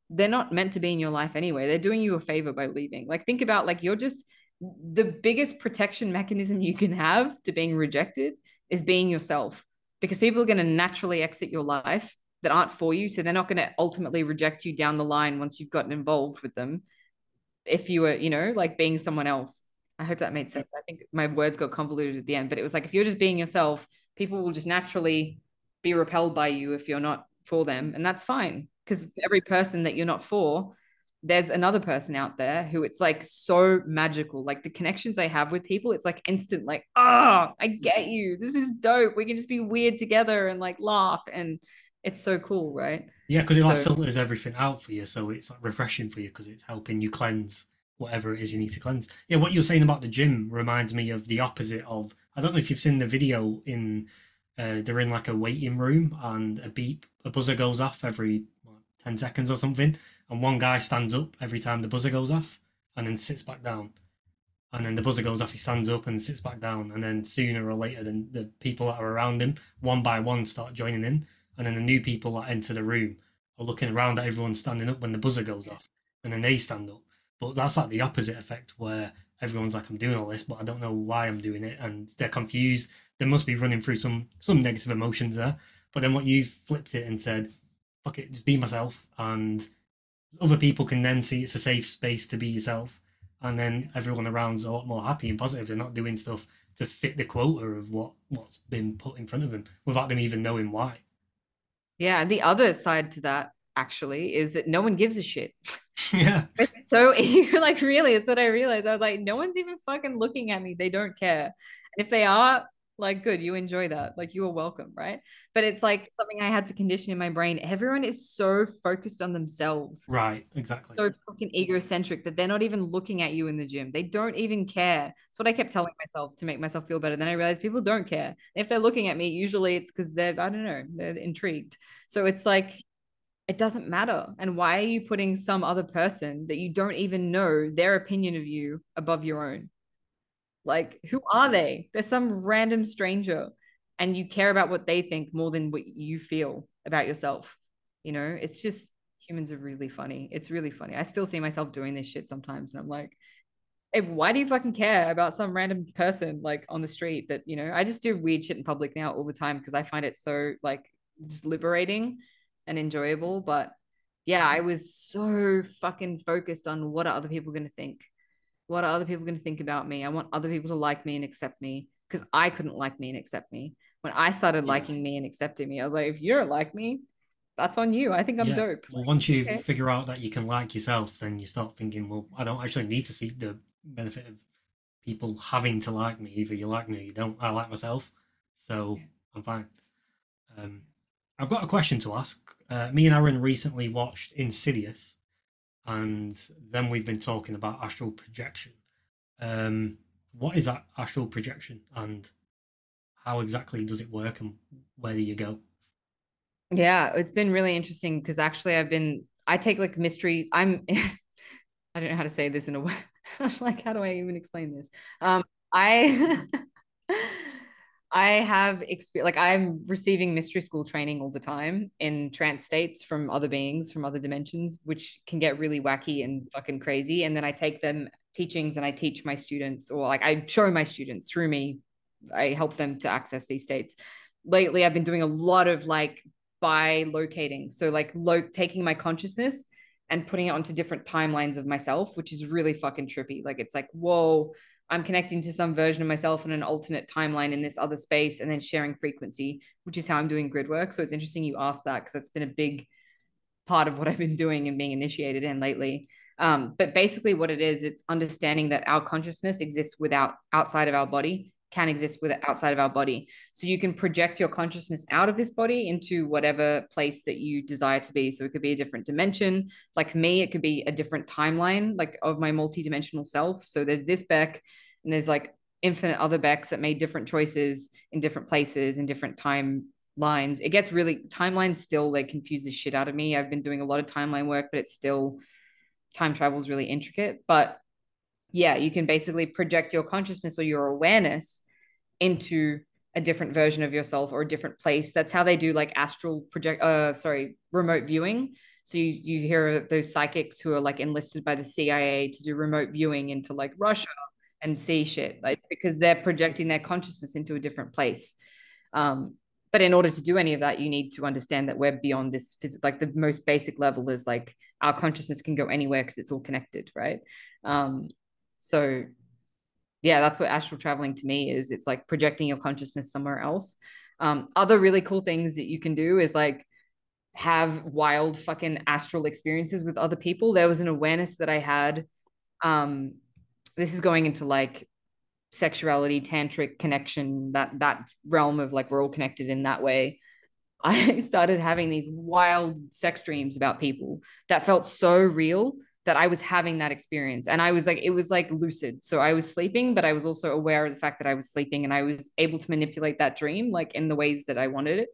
they're not meant to be in your life anyway. They're doing you a favor by leaving. Like, think about like you're just the biggest protection mechanism you can have to being rejected is being yourself because people are going to naturally exit your life that aren't for you. So they're not going to ultimately reject you down the line once you've gotten involved with them. If you were, you know, like being someone else. I hope that made sense. I think my words got convoluted at the end, but it was like if you're just being yourself, people will just naturally be repelled by you if you're not for them and that's fine because every person that you're not for there's another person out there who it's like so magical like the connections i have with people it's like instant like oh i get you. This is dope. We can just be weird together and like laugh and it's so cool right? Yeah because it so, like filters everything out for you so it's like refreshing for you because it's helping you cleanse whatever it is you need to cleanse. Yeah what you're saying about the gym reminds me of the opposite of i don't know if you've seen the video in uh, they're in like a waiting room and a beep, a buzzer goes off every what, 10 seconds or something. And one guy stands up every time the buzzer goes off and then sits back down. And then the buzzer goes off, he stands up and sits back down. And then sooner or later, then the people that are around him, one by one, start joining in. And then the new people that enter the room are looking around at everyone standing up when the buzzer goes off. And then they stand up. But that's like the opposite effect where everyone's like, I'm doing all this, but I don't know why I'm doing it. And they're confused they must be running through some some negative emotions there. But then what you've flipped it and said, fuck it, just be myself, and other people can then see it's a safe space to be yourself, and then everyone around's a lot more happy and positive. They're not doing stuff to fit the quota of what what's been put in front of them without them even knowing why. Yeah, and the other side to that actually is that no one gives a shit. <laughs> <laughs> Yeah. It's so <laughs> like really, it's what I realized. I was like, no one's even fucking looking at me. They don't care. And if they are, like good you enjoy that. Like you are welcome right? But it's like something i had to condition in my brain. Everyone is so focused on themselves. Right exactly. So fucking egocentric that they're not even looking at you in the gym. They don't even care. That's what i kept telling myself to make myself feel better. Then i realized people don't care. If they're looking at me usually it's because they're i don't know they're intrigued. So it's like it doesn't matter. And why are you putting some other person that you don't even know their opinion of you above your own like, who are they? They're some random stranger, and you care about what they think more than what you feel about yourself. You know, it's just humans are really funny. It's really funny. I still see myself doing this shit sometimes, and I'm like, hey, why do you fucking care about some random person like on the street that, you know, I just do weird shit in public now all the time because I find it so like just liberating and enjoyable. But yeah, I was so fucking focused on what are other people going to think what are other people going to think about me? I want other people to like me and accept me because I couldn't like me and accept me. When I started yeah. liking me and accepting me, I was like, if you don't like me, that's on you. I think I'm yeah. dope. Well, once you okay. figure out that you can like yourself, then you start thinking, well, I don't actually need to seek the benefit of people having to like me. Either you like me or you don't. I like myself, so yeah. I'm fine. Um, I've got a question to ask. Uh, me and Aaron recently watched Insidious, and then we've been talking about astral projection. Um, what is that astral projection, and how exactly does it work, and where do you go? Yeah, it's been really interesting because actually I've been I take like mystery. I'm <laughs> I don't know how to say this in a way. <laughs> like, how do I even explain this? Um, I <laughs> I have experience like I'm receiving mystery school training all the time in trance states from other beings from other dimensions, which can get really wacky and fucking crazy. And then I take them teachings and I teach my students, or like I show my students through me, I help them to access these states. Lately, I've been doing a lot of like bilocating. So like lo- taking my consciousness and putting it onto different timelines of myself, which is really fucking trippy. Like it's like, whoa, I'm connecting to some version of myself in an alternate timeline in this other space and then sharing frequency, which is how I'm doing grid work. So it's interesting you asked that because that's been a big part of what I've been doing and being initiated in lately. Um, but basically, what it is, it's understanding that our consciousness exists without outside of our body can exist with outside of our body. So you can project your consciousness out of this body into whatever place that you desire to be. So it could be a different dimension. Like me, it could be a different timeline, like of my multi-dimensional self. So there's this Bec, and there's like infinite other Becs that made different choices in different places in different time lines. It gets really timelines still like confuses shit out of me. I've been doing a lot of timeline work, but it's still time travel is really intricate. But yeah, you can basically project your consciousness or your awareness into a different version of yourself or a different place. That's how they do like astral project uh sorry, remote viewing. So you, you hear those psychics who are like enlisted by the CIA to do remote viewing into like Russia and see shit. It's because they're projecting their consciousness into a different place. Um, but in order to do any of that, you need to understand that we're beyond this. Phys- like the most basic level is like our consciousness can go anywhere because it's all connected, right? Um, so yeah, that's what astral traveling to me is. It's like projecting your consciousness somewhere else. Um, other really cool things that you can do is like have wild fucking astral experiences with other people. There was an awareness that I had. Um, this is going into like sexuality, tantric connection, that that realm of like we're all connected in that way. <laughs> I started having these wild sex dreams about people that felt so real that I was having that experience. And I was like, it was like lucid. So I was sleeping, but I was also aware of the fact that I was sleeping and I was able to manipulate that dream like in the ways that I wanted it.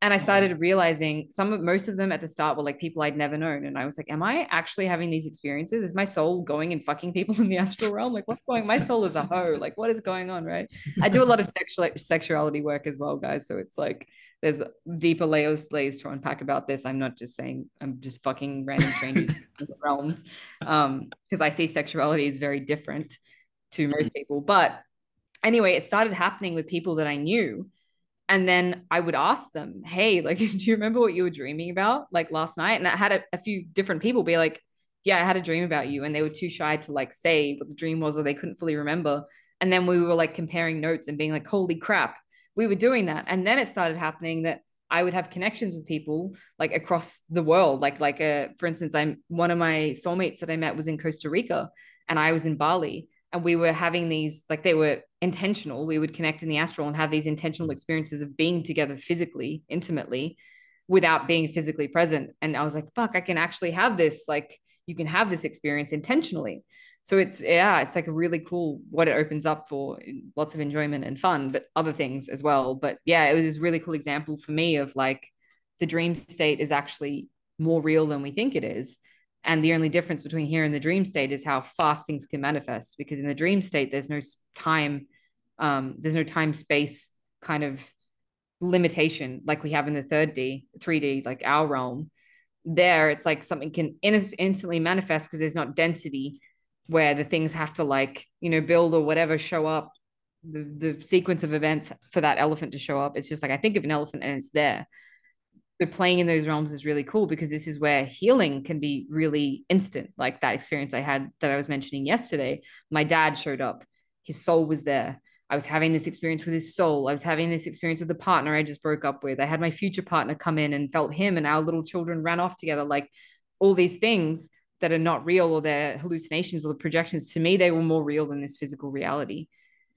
And I mm-hmm. started realizing some of most of them at the start were like people I'd never known. And I was like, Am I actually having these experiences? Is my soul going and fucking people in the <laughs> astral realm? Like, what's going? My soul is a hoe. Like, what is going on? Right. I do a lot of sexual sexuality work as well, guys. So it's like there's deeper layers layers to unpack about this. I'm not just saying I'm just fucking random strangers in <laughs> the realms. Um, because I see sexuality is very different to most people. But anyway, it started happening with people that I knew. And then I would ask them, hey, like, <laughs> do you remember what you were dreaming about like last night? And I had a, a few different people be like, yeah, I had a dream about you. And they were too shy to like say what the dream was, or they couldn't fully remember. And then we were like comparing notes and being like, holy crap, we were doing that and then it started happening that I would have connections with people like across the world. Like, like, uh, for instance, I'm one of my soulmates that I met was in Costa Rica and I was in Bali and we were having these, like, they were intentional. We would connect in the astral and have these intentional experiences of being together physically, intimately, without being physically present. And I was like, fuck, I can actually have this. Like, you can have this experience intentionally so it's yeah it's like a really cool what it opens up for lots of enjoyment and fun but other things as well. But yeah it was a really cool example for me of like the dream state is actually more real than we think it is. And the only difference between here and the dream state is how fast things can manifest because in the dream state there's no time um, there's no time space kind of limitation like we have in the third d 3d like our realm. There it's like something can instantly manifest because there's not density where the things have to like you know build or whatever show up the, the sequence of events for that elephant to show up it's just like i think of an elephant and it's there. But playing in those realms is really cool because this is where healing can be really instant like that experience i had that i was mentioning yesterday. My dad showed up. His soul was there. I was having this experience with his soul. I was having this experience with the partner i just broke up with. I had my future partner come in and felt him and our little children ran off together like all these things that are not real or they're hallucinations or the projections to me they were more real than this physical reality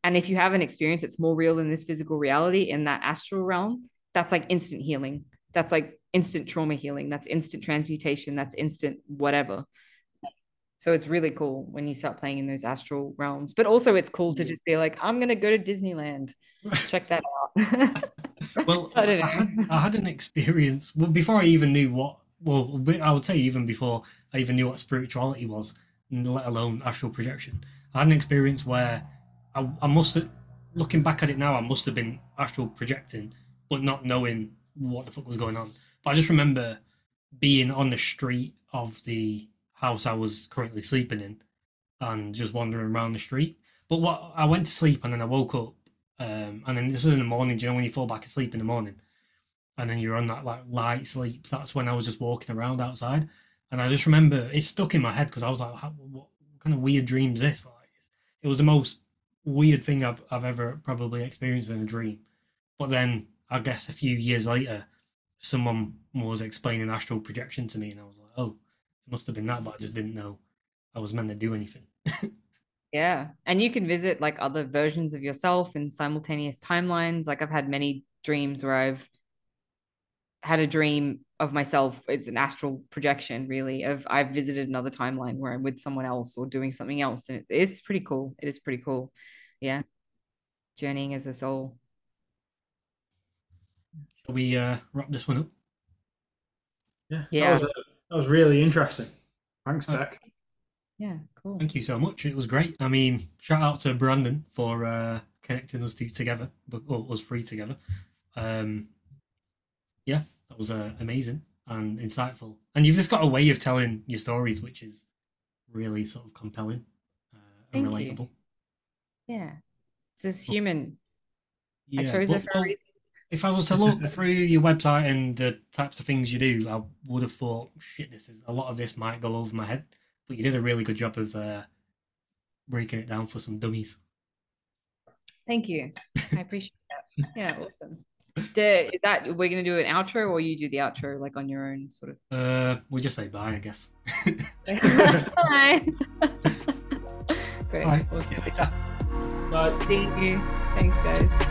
and if you have an experience that's more real than this physical reality in that astral realm that's like instant healing that's like instant trauma healing that's instant transmutation that's instant whatever So it's really cool when you start playing in those astral realms. But also it's cool to just be like, I'm gonna go to Disneyland. <laughs> Check that out. <laughs> Well, <laughs> I I, had, I had an experience well before I even knew what. Well, I would say even before I even knew what spirituality was, let alone astral projection. I had an experience where I, I must have, looking back at it now, I must have been astral projecting, but not knowing what the fuck was going on. But I just remember being on the street of the house I was currently sleeping in, and just wandering around the street. But what I went to sleep and then I woke up um, and then this is in the morning. Do you know when you fall back asleep in the morning, and then you're on that like light sleep? That's when I was just walking around outside, and I just remember it stuck in my head because I was like, How, "What kind of weird dream is this?" Like, it was the most weird thing I've I've ever probably experienced in a dream. But then I guess a few years later, someone was explaining astral projection to me, and I was like, "Oh, it must have been that," but I just didn't know I was meant to do anything. Yeah. And you can visit like other versions of yourself in simultaneous timelines. Like I've had many dreams where I've had a dream of myself. It's an astral projection, really, of I've visited another timeline where I'm with someone else or doing something else. And it is pretty cool. It is pretty cool. Yeah. Journeying as a soul. Shall we uh, wrap this one up? Yeah, Yeah. That was, uh, that was really interesting. Thanks. Bec. Yeah. Cool. Thank you so much. It was great. I mean, shout out to Brandon for uh, connecting us two together, but or us three together. Um, yeah, that was uh, amazing and insightful. And you've just got a way of telling your stories, which is really sort of compelling uh, and Thank you. relatable. Yeah. It's this human. I chose it for a reason. If I was to look through your website and the types of things you do, I would have thought, shit, this is a lot of this might go over my head. But you did a really good job of uh, breaking it down for some dummies. Thank you. I appreciate that. <laughs> Yeah, awesome. Do- is that we're gonna do an outro or you do the outro like on your own sort of Uh, we'll just say bye, I guess. <laughs> <laughs> Bye. Great. Bye. Awesome. See you later. Bye. See you. Thanks, guys.